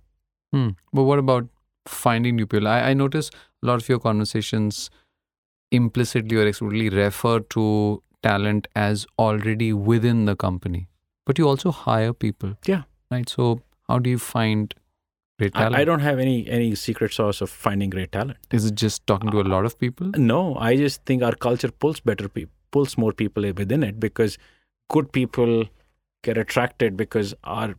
Hmm. But what about finding new people? I, I notice a lot of your conversations implicitly or explicitly refer to talent as already within the company. But you also hire people. Yeah. Right. So how do you find great talent? I, I don't have any any secret sauce of finding great talent Is it just talking to a lot of people? no i just think our culture pulls better people pulls more people within it because good people get attracted because our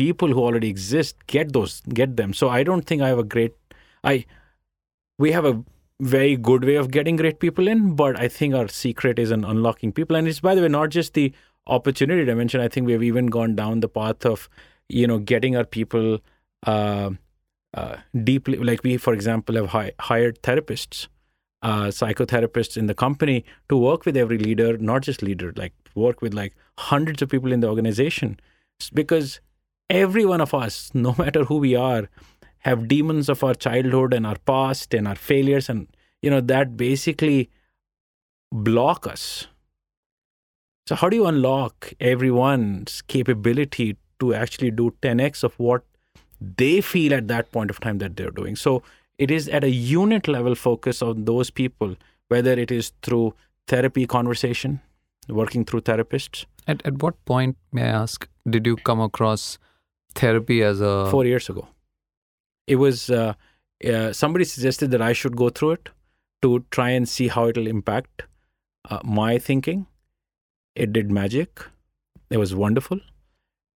people who already exist get those get them. So i don't think i have a great i we have a very good way of getting great people in but i think our secret is in unlocking people. And it's by the way not just the opportunity dimension. I think we have even gone down the path of you know getting our people uh, uh, deeply like we for example have hi- hired therapists uh, psychotherapists in the company to work with every leader not just leader like work with like hundreds of people in the organization. S- because every one of us no matter who we are have demons of our childhood and our past and our failures and you know that basically block us. So how do you unlock everyone's capability to actually do 10x of what they feel at that point of time that they're doing? So it is at a unit level focus on those people whether it is through therapy conversation working through therapists. At, at what point, may I ask, did you come across therapy as a. four years ago. It was uh, uh, somebody suggested that I should go through it to try and see how it'll impact uh, my thinking. It did magic. It was wonderful,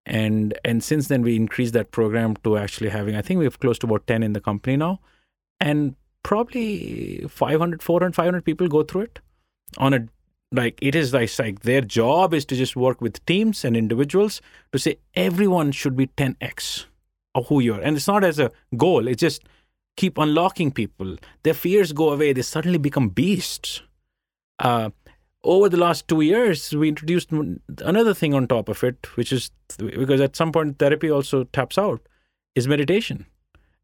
and and since then we increased that program to actually having. I think we have close to about ten in the company now, and probably 500, 400, 500 people go through it on a like it is like, their job is to just work with teams and individuals to say everyone should be 10x of who you are. And it's not as a goal it's just keep unlocking people. Their fears go away they suddenly become beasts. Uh, over the last two years we introduced another thing on top of it which is because at some point therapy also taps out is meditation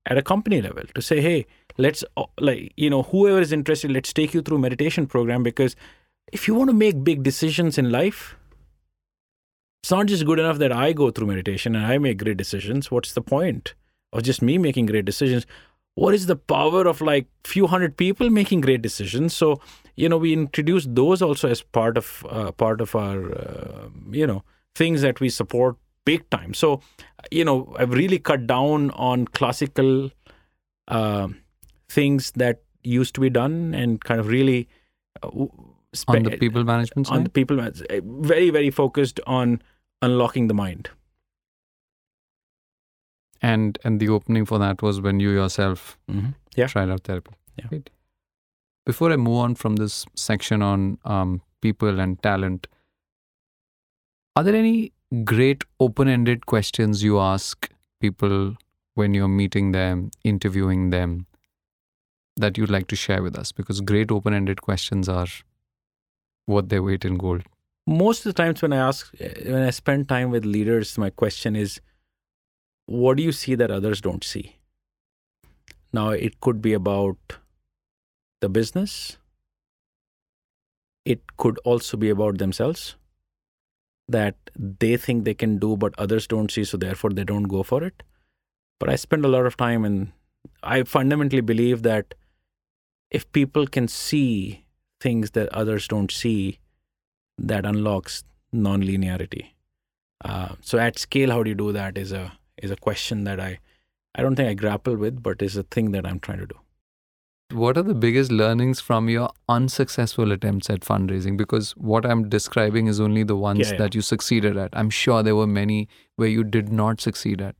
at a company level to say hey let's uh, like you know whoever is interested let's take you through meditation program because if you want to make big decisions in life it's not just good enough that i go through meditation and i make great decisions. What's the point of just me making great decisions? What is the power of like few hundred people making great decisions? So you know we introduce those also as part of uh, part of our uh, you know things that we support big time. So you know i've really cut down on classical uh, things that used to be done and kind of really w- on the people management on the people very very focused on unlocking the mind and and the opening for that was when you yourself mm-hmm. Yeah. tried out therapy. Yeah. Great. Before I move on from this section on um, people and talent, are there any great open-ended questions you ask people when you're meeting them, interviewing them, that you'd like to share with us? Because great open-ended questions are what they weight in gold. most of the times when i ask when i spend time with leaders my question is what do you see that others don't see? Now it could be about the business. It could also be about themselves that they think they can do but others don't see so therefore they don't go for it. But i spend a lot of time and i fundamentally believe that if people can see things that others don't see, that unlocks non-linearity. Uh, so at scale, how do you do that is a is a question that I I don't think I grapple with, but is a thing that I'm trying to do. What are the biggest learnings from your unsuccessful attempts at fundraising? Because what I'm describing is only the ones Yeah, yeah. that you succeeded at. I'm sure there were many where you did not succeed at.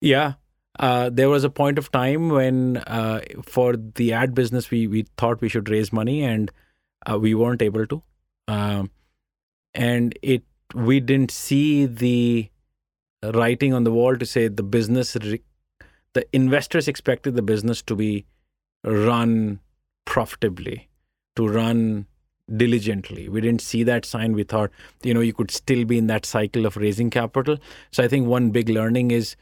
Yeah. Uh, there was a point of time when, uh, for the ad business, we, we thought we should raise money and uh, we weren't able to. Um, and it we didn't see the writing on the wall to say the business, re- the investors expected the business to be run profitably, to run diligently. We didn't see that sign. We thought, you know, you could still be in that cycle of raising capital. So I think one big learning is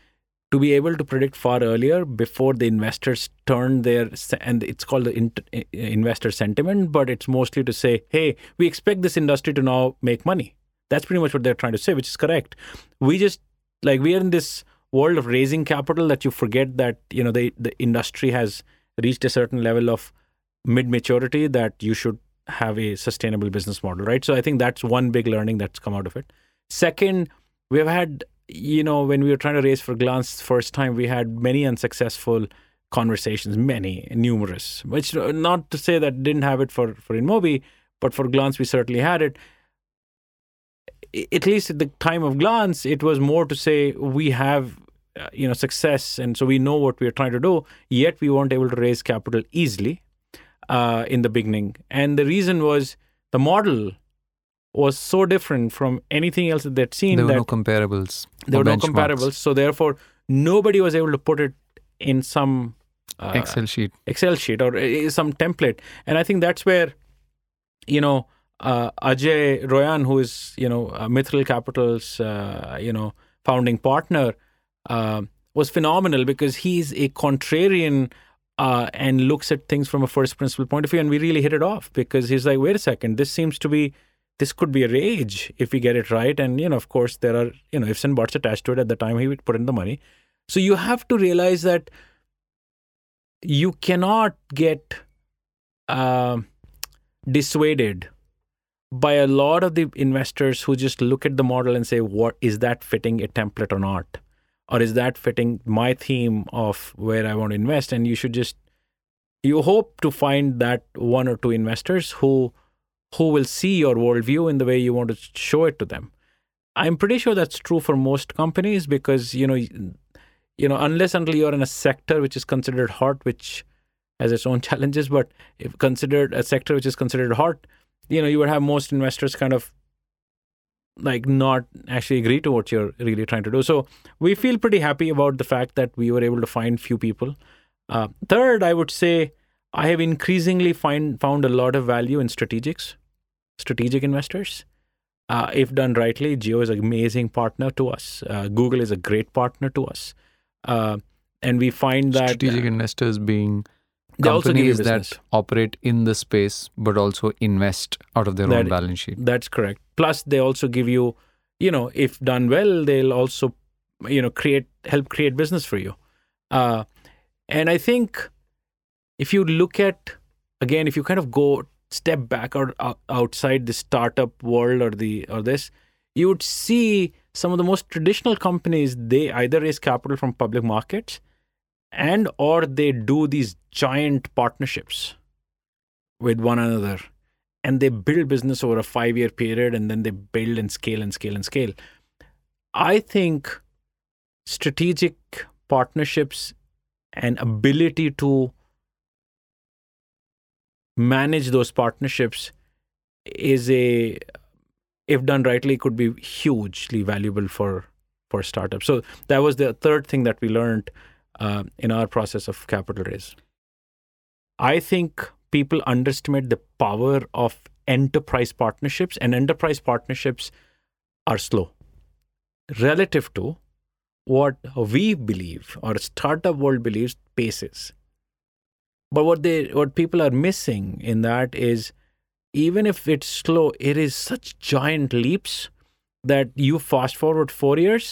to be able to predict far earlier before the investors turn their and it's called the int- i- investor sentiment but it's mostly to say hey we expect this industry to now make money. That's pretty much what they're trying to say which is correct. We just like we are in this world of raising capital that you forget that you know the the industry has reached a certain level of mid maturity that you should have a sustainable business model right? So i think that's one big learning that's come out of it. Second we've had you know when we were trying to raise for glance first time we had many unsuccessful conversations many numerous which uh, not to say that didn't have it for for InMobi but for glance we certainly had it. At least at the time of glance it was more to say we have uh, you know success and so we know what we are trying to do yet we weren't able to raise capital easily uh, in the beginning. And the reason was the model was so different from anything else that they'd seen There were no comparables. there were no comparables so therefore nobody was able to put it in some uh, Excel sheet. excel sheet or uh, some template and i think that's where you know uh, ajay royan who is you know uh, mithril capital's uh, you know founding partner uh, was phenomenal because he's a contrarian uh, and looks at things from a first principle point of view and we really hit it off because he's like wait a second this seems to be this could be a rage if we get it right. And you know of course there are you know ifs and buts attached to it at the time he would put in the money. So you have to realize that you cannot get um dissuaded by a lot of the investors who just look at the model and say what is that fitting a template or not? Or is that fitting my theme of where i want to invest? And you should just you hope to find that one or two investors who who will see your worldview in the way you want to show it to them. I'm pretty sure that's true for most companies because you know you know unless until you're in a sector which is considered hot which has its own challenges but if considered a sector which is considered hot you know you would have most investors kind of like not actually agree to what you're really trying to do. So we feel pretty happy about the fact that we were able to find few people. Uh, third i would say i have increasingly find found a lot of value in strategics strategic investors uh, if done rightly Jio is an amazing partner to us uh, google is a great partner to us uh, and we find that Strategic investors being they also give you companies that operate in the space but also invest out of their That- own balance sheet. That's correct. Plus, they also give you, you know, if done well, they'll also, you know, create help create business for you. Uh, and I think if you look at again, if you kind of go step back or out, outside the startup world or the or this, you would see some of the most traditional companies. They either raise capital from public markets, and or they do these giant partnerships with one another and they build business over a five year period and then they build and scale and scale and scale. I think strategic partnerships and ability to manage those partnerships is a if done rightly could be hugely valuable for for startups. So that was the third thing that we learned uh, in our process of capital raise. I think people underestimate the power of enterprise partnerships and enterprise partnerships are slow. Relative to what we believe or startup world believes pace is but what they what people are missing in that is even if it's slow it is such giant leaps that you fast forward 4 years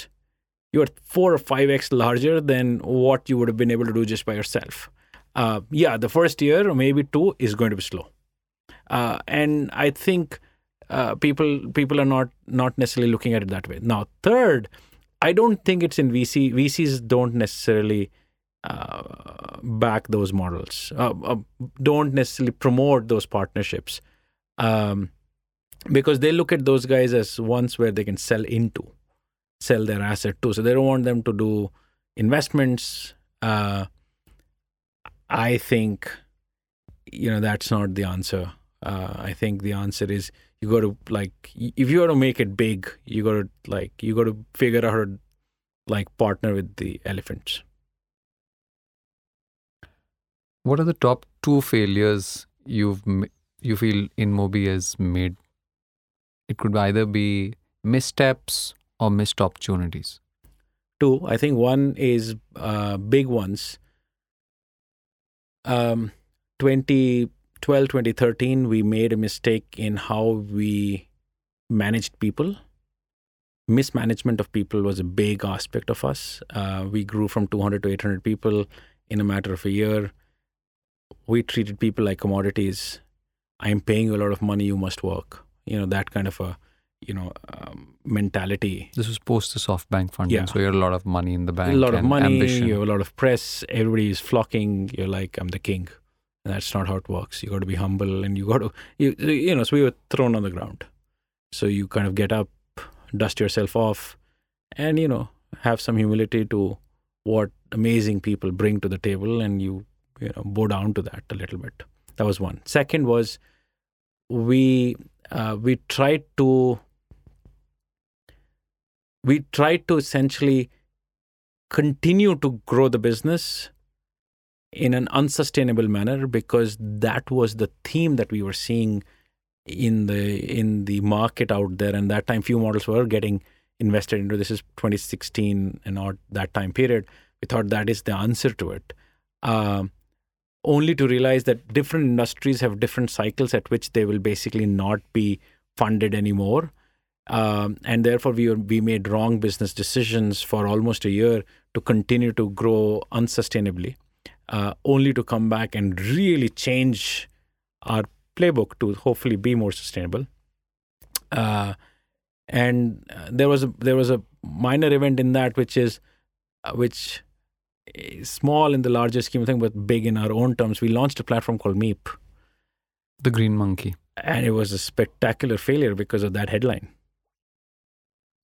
you're 4 or 5x larger than what you would have been able to do just by yourself uh, yeah, the first year or maybe two is going to be slow, uh, and I think uh, people people are not not necessarily looking at it that way. Now, third, I don't think it's in VC. VCs don't necessarily back those models. Uh, uh, don't necessarily promote those partnerships um, because they look at those guys as ones where they can sell into, sell their asset to. So they don't want them to do investments. Uh, I think you know that's not the answer. Uh, I think the answer is you got to like if you want to make it big, you got to like you got to figure out how to like partner with the elephants. What are the top two failures you've you feel InMobi has made? It could either be missteps or missed opportunities. Two, I think one is uh, big ones. Um, 2012, 2013, we made a mistake in how we managed people. Mismanagement of people was a big aspect of us. Uh, we grew from 200 to 800 people in a matter of a year. We treated people like commodities. I'm paying you a lot of money, you must work. You know, that kind of a, you know, um, mentality. This was post the SoftBank funding, Yeah. so you had a lot of money in the bank. a lot of money, ambition. you have a lot of press, everybody is flocking. You're like, I'm the king. And that's not how it works. You got to be humble and you got to, you, you know, so we were thrown on the ground. So you kind of get up, dust yourself off, and, you know, have some humility to what amazing people bring to the table and you, you know, bow down to that a little bit. That was one. Second was we, uh, we tried to, we tried to essentially continue to grow the business in an unsustainable manner because that was the theme that we were seeing in the in the market out there and that time few models were getting invested into this is 2016 and not that time period we thought that is the answer to it um, only to realize that different industries have different cycles at which they will basically not be funded anymore um, and therefore we we made wrong business decisions for almost a year to continue to grow unsustainably, uh, only to come back and really change our playbook to hopefully be more sustainable. Uh, and uh, there was a there was a minor event in that which is uh, which small in the larger scheme of things, but big in our own terms. We launched a platform called Miip, the Green Monkey. and it was a spectacular failure because of that headline.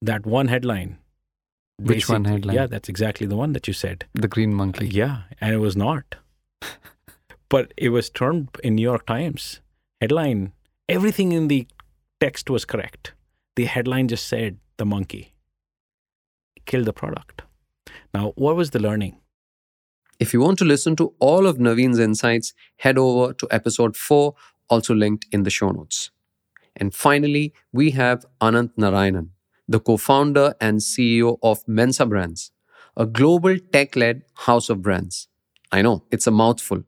That one headline. Which one headline? Yeah, that's exactly the one that you said. The Green Uh, Monkey. yeah, and it was not. but it was turned in New York Times headline. Everything in the text was correct. The headline just said the monkey killed the product. Now, what was the learning? If you want to listen to all of Naveen's insights, head over to episode 4, also linked in the show notes. And finally, we have Ananth Narayanan, the co founder and CEO of Mensa Brands, a global tech led house of brands. I know, it's a mouthful,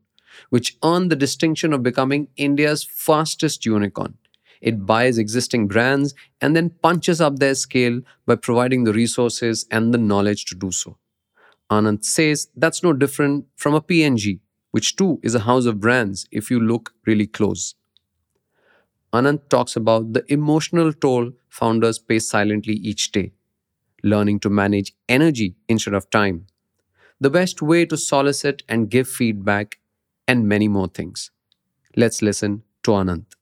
which earned the distinction of becoming India's fastest unicorn. It buys existing brands and then punches up their scale by providing the resources and the knowledge to do so. Ananth says that's no different from a P&G, which too is a house of brands if you look really close. Ananth talks about the emotional toll founders pay silently each day, learning to manage energy instead of time, the best way to solicit and give feedback, and many more things. Let's listen to Ananth.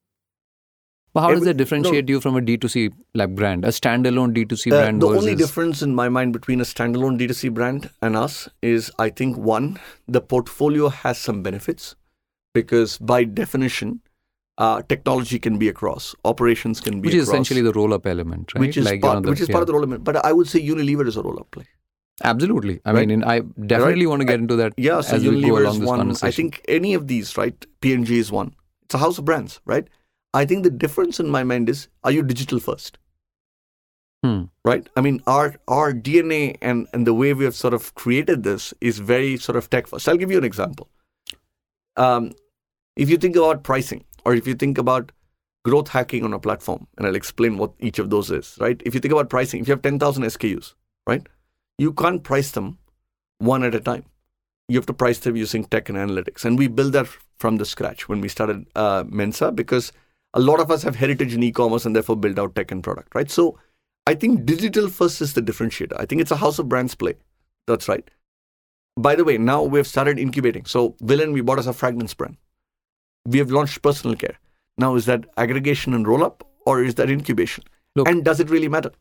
But how does that differentiate you from a D2C like brand, a standalone D2C Uh, brand the versus only difference in my mind between a standalone D2C brand and us is I think one, the portfolio has some benefits because by definition, uh, technology can be across, operations can be which is across, essentially the roll-up element, right? which is Like, part, the- which is yeah. part of the roll up. Element. But I would say Unilever is a roll up play. Absolutely. I Right? mean, I definitely want to get into that Yeah, so as we go along is one. I think any of these, right? P&G is one. It's a house of brands, right? I think the difference in my mind is: Are you digital first? Hmm. right i mean our our dna and and the way we have sort of created this is very sort of tech first i'll give you an example um, if you think about pricing or if you think about growth hacking on a platform and i'll explain what each of those is right if you think about pricing if you have 10000 skus right you can't price them one at a time you have to price them using tech and analytics. And we built that from the scratch when we started uh, Mensa because a lot of us have heritage in e-commerce and therefore build out tech and product, right? So I think digital first is the differentiator. I think it's a house of brands play. That's right. By the way, now we've started incubating. So Villain, we bought as a fragrance brand. We have launched personal care. Now is that aggregation and roll up or is that incubation? Look- and does it really matter?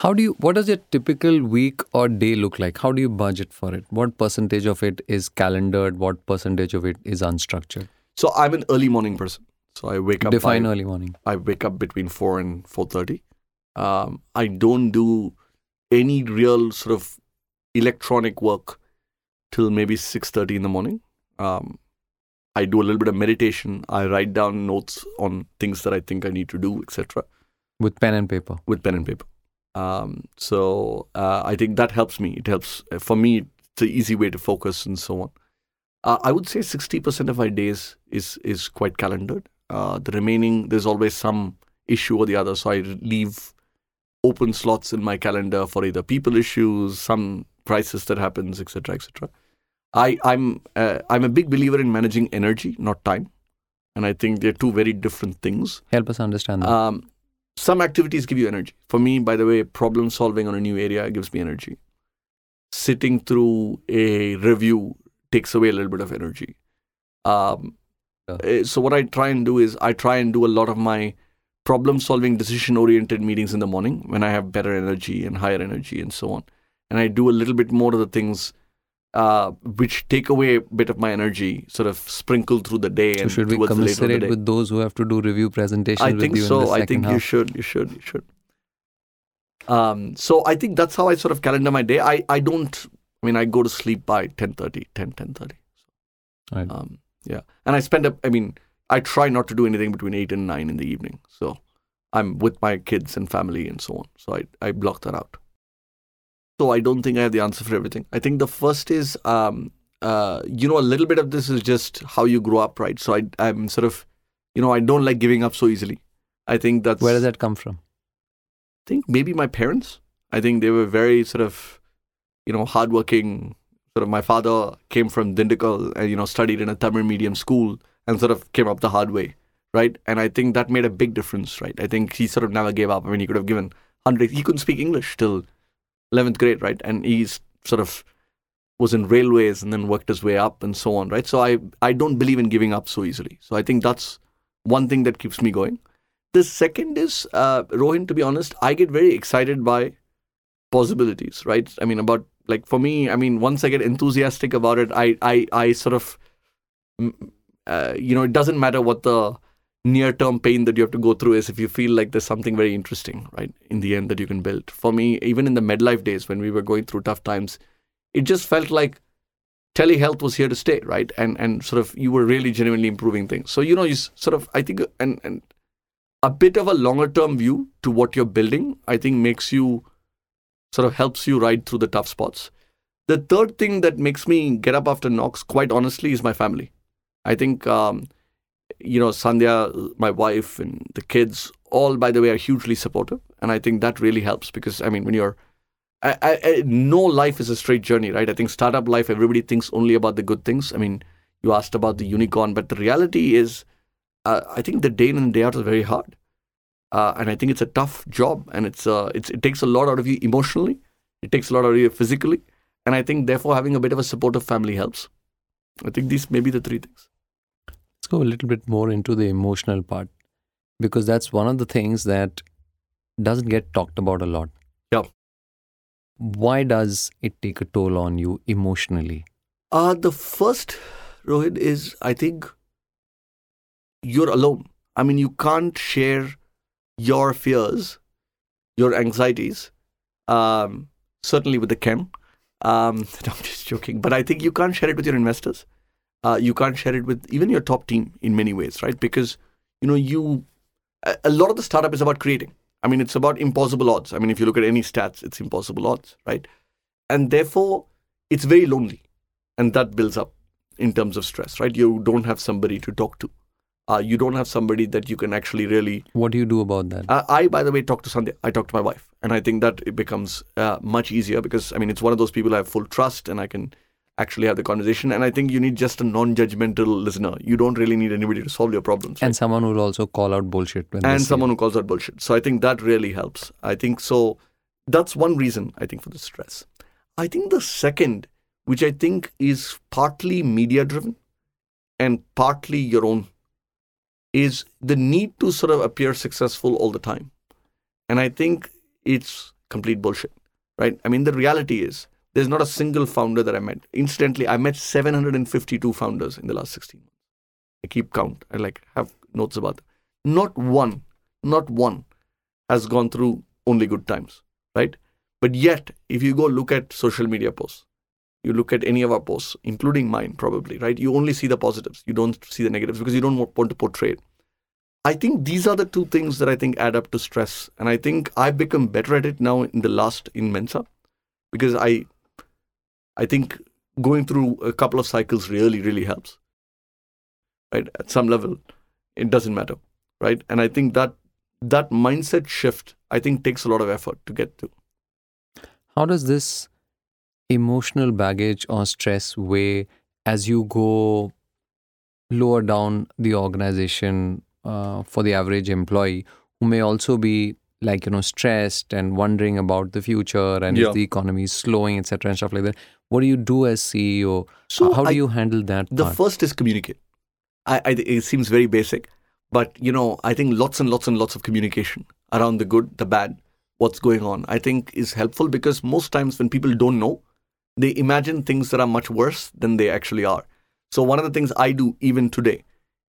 How do you, what does your typical week or day look like? How do you budget for it? What percentage of it is calendared? What percentage of it is unstructured? So I'm an early morning person. So I wake up. Define by- early morning. I wake up between four and four thirty. Um, I don't do any real sort of electronic work till maybe six thirty in the morning. Um, I do a little bit of meditation. I write down notes on things that I think I need to do, etc., With pen and paper. with pen and paper. Um, so uh, I think that helps me. It helps for me. It's an easy way to focus and so on. Uh, I would say sixty percent of my days is is quite calendared. Uh, the remaining, there's always some issue or the other. So I leave open slots in my calendar for either people issues, some crisis that happens, etc., etc. I I'm uh, I'm a big believer in managing energy, not time, and I think they're two very different things. Help us understand that. Um, some activities give you energy. For me, by the way, problem solving on a new area gives me energy. Sitting through a review takes away a little bit of energy. Um, Yeah. eh, so what I try and do is I try and do a lot of my problem solving decision oriented meetings in the morning when I have better energy and higher energy and so on. And I do a little bit more of the things uh, which take away a bit of my energy, sort of sprinkled through the day so and should we towards the later the commiserate with those who have to do review presentations I with think so. I think you should. You should. You should. Um, so I think that's how I sort of calendar my day. I, I don't. I mean, I go to sleep by 10:30, 10, 10:30. Right. Um, yeah, and I spend up. I mean, I try not to do anything between eight and nine in the evening. So I'm with my kids and family and so on. So I I block that out. So I don't think I have the answer for everything. I think the first is, um, uh, you know, a little bit of this is just how you grow up, right? So I I'm sort of, you know, I don't like giving up so easily. I think that's Where does that come from? I think maybe my parents. I think they were very sort of, you know, hardworking. Sort of, my father came from Dindigul and you know studied in a Tamil medium school and sort of came up the hard way, right? And I think that made a big difference, right? I think he sort of never gave up. I mean, he could have given hundred. He couldn't speak English till eleventh grade, right? And he's sort of was in railways and then worked his way up and so on, right? So I I don't believe in giving up so easily. So I think that's one thing that keeps me going. The second is, uh, Rohin, to be honest, I get very excited by possibilities, right? I mean, about like for me, I mean, once I get enthusiastic about it, I, I, I sort of, uh, you know, it doesn't matter what the near term pain that you have to go through is if you feel like there's something very interesting, right, in the end that you can build. For me, even in the medlife days when we were going through tough times, it just felt like telehealth was here to stay, right? And and sort of you were really genuinely improving things. So you know, you sort of I think and and a bit of a longer term view to what you're building, I think makes you sort of helps you ride through the tough spots. The third thing that makes me get up after knocks, quite honestly, is my family. I think um, you know Sandhya, my wife, and the kids, all by the way, are hugely supportive, and I think that really helps because I mean when you're I, I, I, no life is a straight journey, right? I think startup life, everybody thinks only about the good things. I mean, you asked about the unicorn, but the reality is, uh, I think the day in and day out is very hard, uh, and I think it's a tough job, and it's, uh, it's it takes a lot out of you emotionally, it takes a lot out of you physically, and I think therefore having a bit of a supportive family helps. I think these may be the three things. Let's go a little bit more into the emotional part because that's one of the things that doesn't get talked about a lot. Yeah. Why does it take a toll on you emotionally? Uh, the first, Rohin, is I think you're alone. I mean, you can't share your fears, your anxieties, um, certainly with the Ken. Um, I'm just joking, but I think you can't share it with your investors. Uh, you can't share it with even your top team in many ways, right? Because you know you a, a lot of the startup is about creating. I mean, it's about impossible odds. I mean, if you look at any stats, it's impossible odds, right? And therefore, it's very lonely and that builds up in terms of stress right you don't have somebody to talk to uh, you don't have somebody that you can actually really What do you do about that? uh, i by the way talk to Sandhya. i talk to my wife and i think that it becomes uh, much easier because i mean it's one of those people i have full trust and i can actually have the conversation. And I think you need just a non-judgmental listener. You don't really need anybody to solve your problems. And right? someone who will also call out bullshit when and someone who calls out bullshit. So I think that really helps. I think so. That's one reason I think for the stress. I think the second, which I think is partly media driven and partly your own, is the need to sort of appear successful all the time. And I think it's complete bullshit, right? I mean, the reality is there's not a single founder that I met. Incidentally, I met 752 founders in the last 16 months. I keep count. I like have notes about that. Not one, not one has gone through only good times, right? But yet, if you go look at social media posts, you look at any of our posts, including mine, probably, right? You only see the positives. You don't see the negatives because you don't want to portray it. I think these are the two things that I think add up to stress. And I think I've become better at it now in the last in Mensa because I I think going through a couple of cycles really, really helps. Right? At some level, it doesn't matter. Right? And I think that that mindset shift, I think, takes a lot of effort to get to. How does this emotional baggage or stress weigh as you go lower down the organization uh, for the average employee who may also be like you know stressed and wondering about the future and Yeah. if the economy is slowing etc and stuff like that what do you do as ceo So how do I- you handle that The part? first is communicate. I, I it seems very basic, but you know, I think lots and lots and lots of communication around the good, the bad, what's going on. I think is helpful because most times when people don't know, they imagine things that are much worse than they actually are. So one of the things I do even today,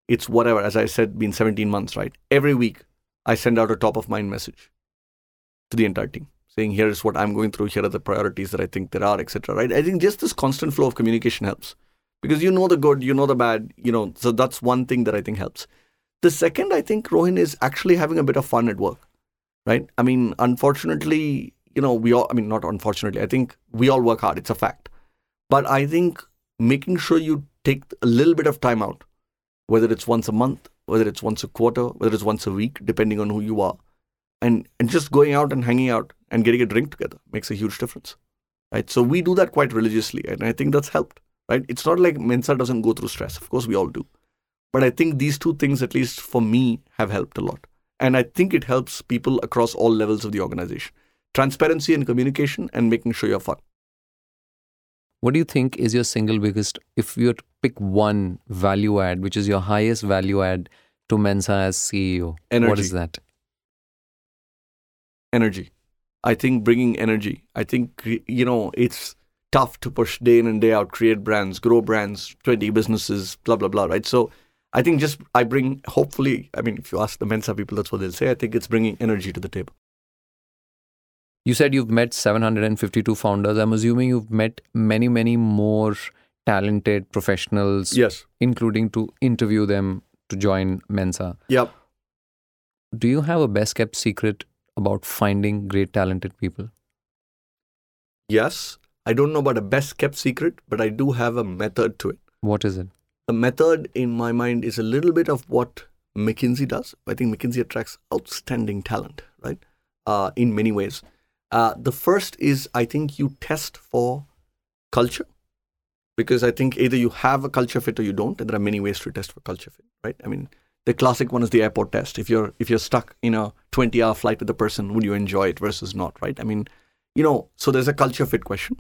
it's whatever, as I said, been 17 months, right? Every week I send out a top of mind message to the entire team saying here is what I'm going through, here are the priorities that I think there are, etc. Right? I think just this constant flow of communication helps because you know the good, you know the bad, you know. So that's one thing that I think helps. The second, I think, Rohin is actually having a bit of fun at work, right? I mean, unfortunately, you know, we all, I mean, not unfortunately, I think we all work hard. It's a fact. But I think making sure you take a little bit of time out, whether it's once a month, whether it's once a quarter, whether it's once a week, depending on who you are, and, and just going out and hanging out and getting a drink together makes a huge difference, right? So we do that quite religiously, and I think that's helped, right? It's not like Mensa doesn't go through stress. Of course, we all do. But I think these two things, at least for me, have helped a lot. And I think it helps people across all levels of the organization. Transparency and communication and making sure you're fun. what do you think is your single biggest if you were to pick one value add which is your highest value add to mensa as ceo what Energy. is that Energy. I think bringing energy. I think, you know, it's tough to push day in and day out, create brands, grow brands, 20 businesses, blah, blah, blah, right? So I think just I bring, hopefully, I mean, if you ask the Mensa people, that's what they'll say. I think it's bringing energy to the table. You said you've met 752 founders. I'm assuming you've met many, many more talented professionals, Yes. including to interview them to join Mensa. Yep. Do you have a best kept secret about finding great talented people? Yes. I don't know about a best kept secret, but I do have a method to it. What is it? The method in my mind is a little bit of what McKinsey does. I think McKinsey attracts outstanding talent, right? Uh, in many ways. Uh, the first is I think you test for culture because I think either you have a culture fit or you don't, and there are many ways to test for culture fit, right? I mean, the classic one is the airport test. If you're if you're stuck in a 20-hour flight with a person, would you enjoy it versus not, right? I mean, you know, so there's a culture fit question.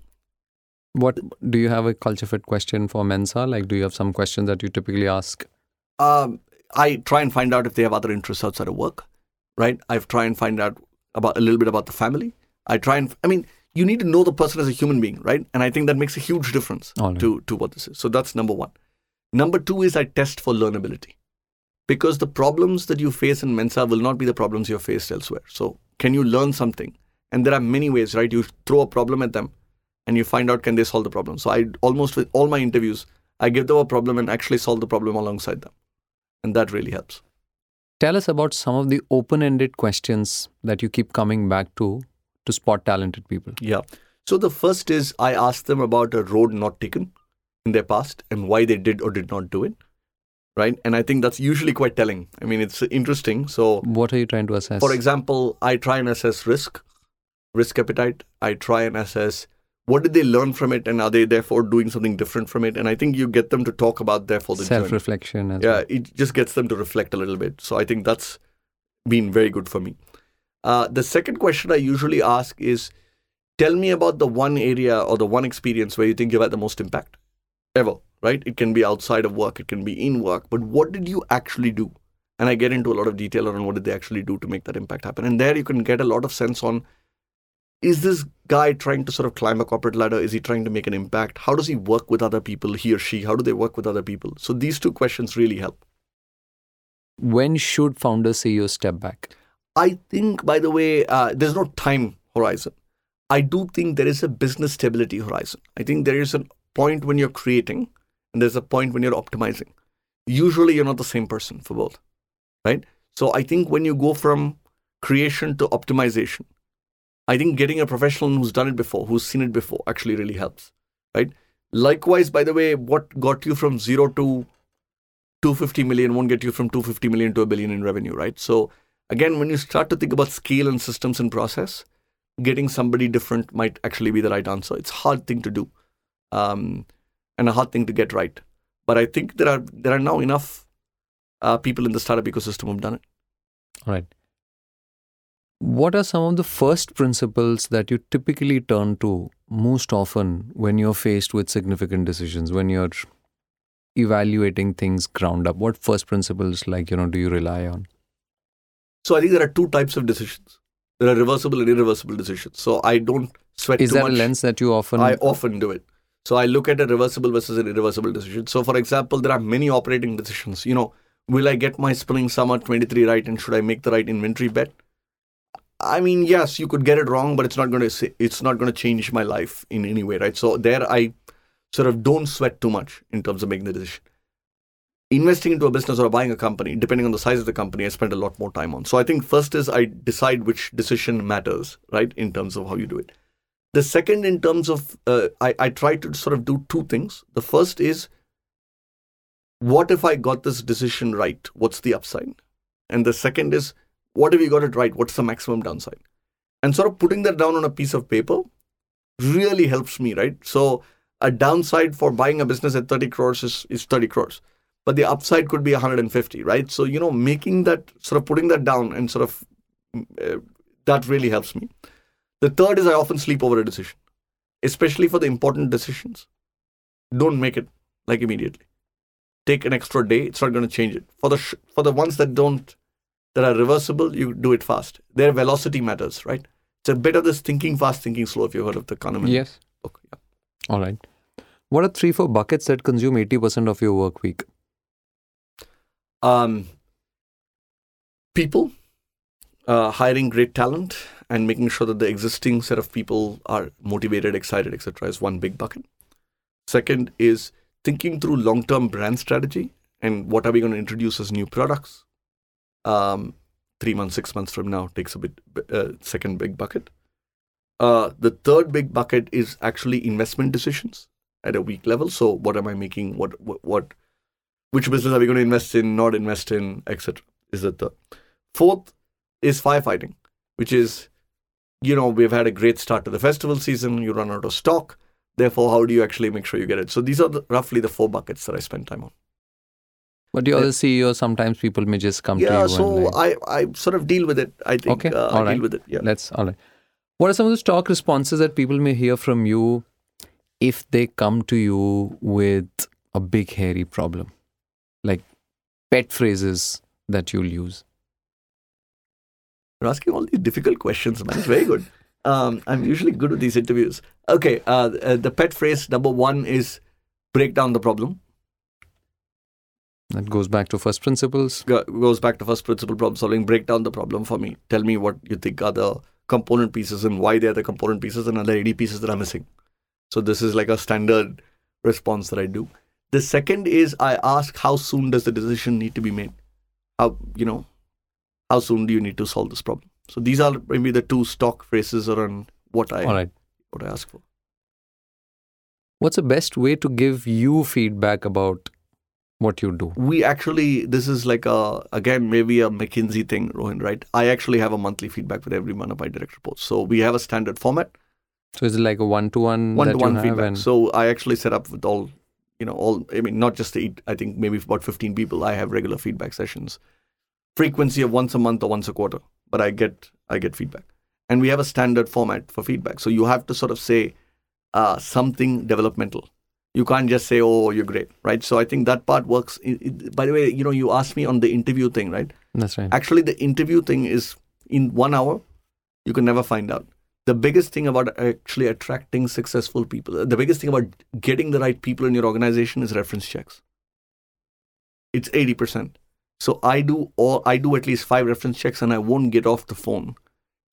What do you have a culture fit question for Mensa? Like, do you have some questions that you typically ask? um, I try and find out if they have other interests outside of work, right? I try and find out about a little bit about the family. I try and, I mean, you need to know the person as a human being, right? And I think that makes a huge difference right. to, to what this is. So that's number one. Number two is I test for learnability because the problems that you face in Mensa will not be the problems you have faced elsewhere. So can you learn something? And there are many ways, right? You throw a problem at them and you find out can they solve the problem. So I almost with all my interviews, I give them a problem and actually solve the problem alongside them. And that really helps. Tell us about some of the open ended questions that you keep coming back to to spot talented people. Yeah. So the first is I ask them about a road not taken in their past and why they did or did not do it. Right. And I think that's usually quite telling. I mean, it's interesting. So, What are you trying to assess? for example, I try and assess risk, risk appetite. I try and assess what did they learn from it and are they therefore doing something different from it and i think you get them to talk about therefore the. Self-reflection yeah well. it just gets them to reflect a little bit so i think that's been very good for me uh, the second question i usually ask is tell me about the one area or the one experience where you think you've had the most impact ever right? It can be outside of work it can be in work but what did you actually do? And i get into a lot of detail around what did they actually do to make that impact happen. And there you can get a lot of sense on is this guy trying to sort of climb a corporate ladder? Is he trying to make an impact? How does he work with other people he or she? How do they work with other people? So these two questions really help. When should founders you step back? I think, by the way, uh, there's no time horizon. I do think there is a business stability horizon. I think there is a point when you're creating and there's a point when you're optimizing. Usually, you're not the same person for both, right? So I think when you go from creation to optimization, I think getting a professional who's done it before, who's seen it before, actually really helps, right? Likewise, by the way, what got you from zero to 250 million won't get you from 250 million to a billion in revenue, right? So again, when you start to think about scale and systems and process, getting somebody different might actually be the right answer. It's a hard thing to do, um, and a hard thing to get right. But I think there are there are now enough uh, people in the startup ecosystem who've done it. Right. What are some of the first principles that you typically turn to most often when you're faced with significant decisions, when you're evaluating things ground up? What first principles, like, you know, do you rely on? So I think there are two types of decisions. There are reversible and irreversible decisions. So I don't sweat Is too that much. a lens that you often. I often do it. So I look at a reversible versus an irreversible decision. So for example, there are many operating decisions. You know, will I get my spring summer 23 right and should I make the right inventory bet? I mean, yes, you could get it wrong, but it's not going to say, it's not going to change my life in any way, right? So there I sort of don't sweat too much in terms of making the decision. Investing into a business or buying a company, depending on the size of the company, I spend a lot more time on. So I think first is I decide which decision matters, right, in terms of how you do it. The second, in terms of, uh, I, I try to sort of do two things. The first is, what if I got this decision right? What's the upside? And the second is, what if you got it right? What's the maximum downside? And sort of putting that down on a piece of paper really helps me, right? So a downside for buying a business at 30 crores is, is 30 crores, but the upside could be 150, right? So, you know, making that sort of putting that down and sort of uh, that really helps me. The third is I often sleep over a decision, especially for the important decisions. Don't make it like immediately. Take an extra day. It's not going to change it. For the sh- for the ones that don't, that are reversible, you do it fast. Their velocity matters, right? It's a bit of this thinking fast, thinking slow. If you've heard of the Kahneman Yes. book, yeah. All right. What are three, four buckets that consume 80% of your work week? Um, people, uh, hiring great talent, and making sure that the existing set of people are motivated, excited, etc. is one big bucket. Second is thinking through long-term brand strategy and what are we going to introduce as new products. Um, three months, six months from now takes a bit. Uh, second big bucket. Uh, the third big bucket is actually investment decisions at a week level. So, what am I making? What what, what which business are we going to invest in, not invest in, etc. Is it the third. Fourth is firefighting, which is, you know, we've had a great start to the festival season. You run out of stock. Therefore, how do you actually make sure you get it? So these are the, roughly the four buckets that I spend time on. But do you're the CEO, sometimes people may just come to you. yeah, so like, I, I sort of deal with it. I think Okay, uh, I all right. deal with it. Yeah. Let's, all right. What are some of the stock responses that people may hear from you if they come to you with a big, hairy problem? Pet phrases that you'll use. You're asking all these difficult questions, man. It's very good. Um, I'm usually good with these interviews. Okay, uh, uh, the pet phrase number one is break down the problem. That goes back to first principles. Go- goes back to first principle problem solving. Break down the problem for me. Tell me what you think are the component pieces and why they're the component pieces and are other 80 pieces that are missing. So this is like a standard response that I do. The second is I ask how soon does the decision need to be made? How you know how soon do you need to solve this problem? So these are maybe the two stock phrases around what I right. what I ask for. What's the best way to give you feedback about what you do? we actually this is like a again maybe a mckinsey thing Rohin right i actually have a monthly feedback with every one of my direct reports so we have a standard format So is it like a one-to-one One to one feedback. and So I actually set up with all, you know, all. I mean, not just eight. I think maybe about fifteen people. I have regular feedback sessions, frequency of once a month or once a quarter. But I get I get feedback, and we have a standard format for feedback. So you have to sort of say uh, something developmental. You can't just say, "Oh, you're great," right? So I think that part works. It- it- by the way, you know, you asked me on the interview thing, right? that's right. Actually, the interview thing is in one hour, you can never find out. The biggest thing about actually attracting successful people, the biggest thing about getting the right people in your organization is reference checks. It's 80%. So I do all I do at least five reference checks and I won't get off the phone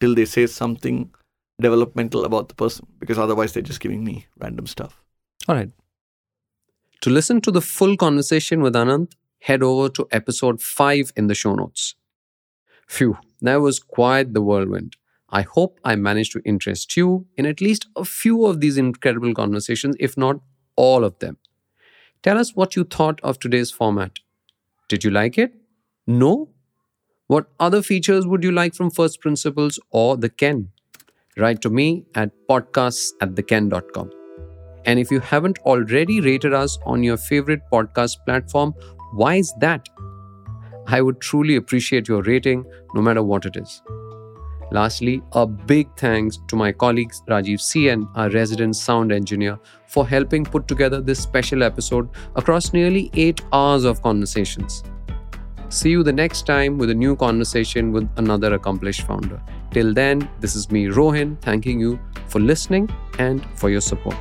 till they say something developmental about the person because otherwise they're just giving me random stuff. All right. To listen to the full conversation with Ananth, head over to episode 5 in the show notes. Phew, that was quite the whirlwind. I hope I managed to interest you in at least a few of these incredible conversations, if not all of them. Tell us what you thought of today's format. Did you like it? No? What other features would you like from First Principles or the Ken? Write to me at podcasts at theken.com. And if you haven't already rated us on your favorite podcast platform, why is that? I would truly appreciate your rating, no matter what it is. Lastly, a big thanks to my colleagues Rajiv CN, our resident sound engineer, for helping put together this special episode across nearly 8 hours of conversations. See you the next time with a new conversation with another accomplished founder. Till then, this is me, Rohin, thanking you for listening and for your support.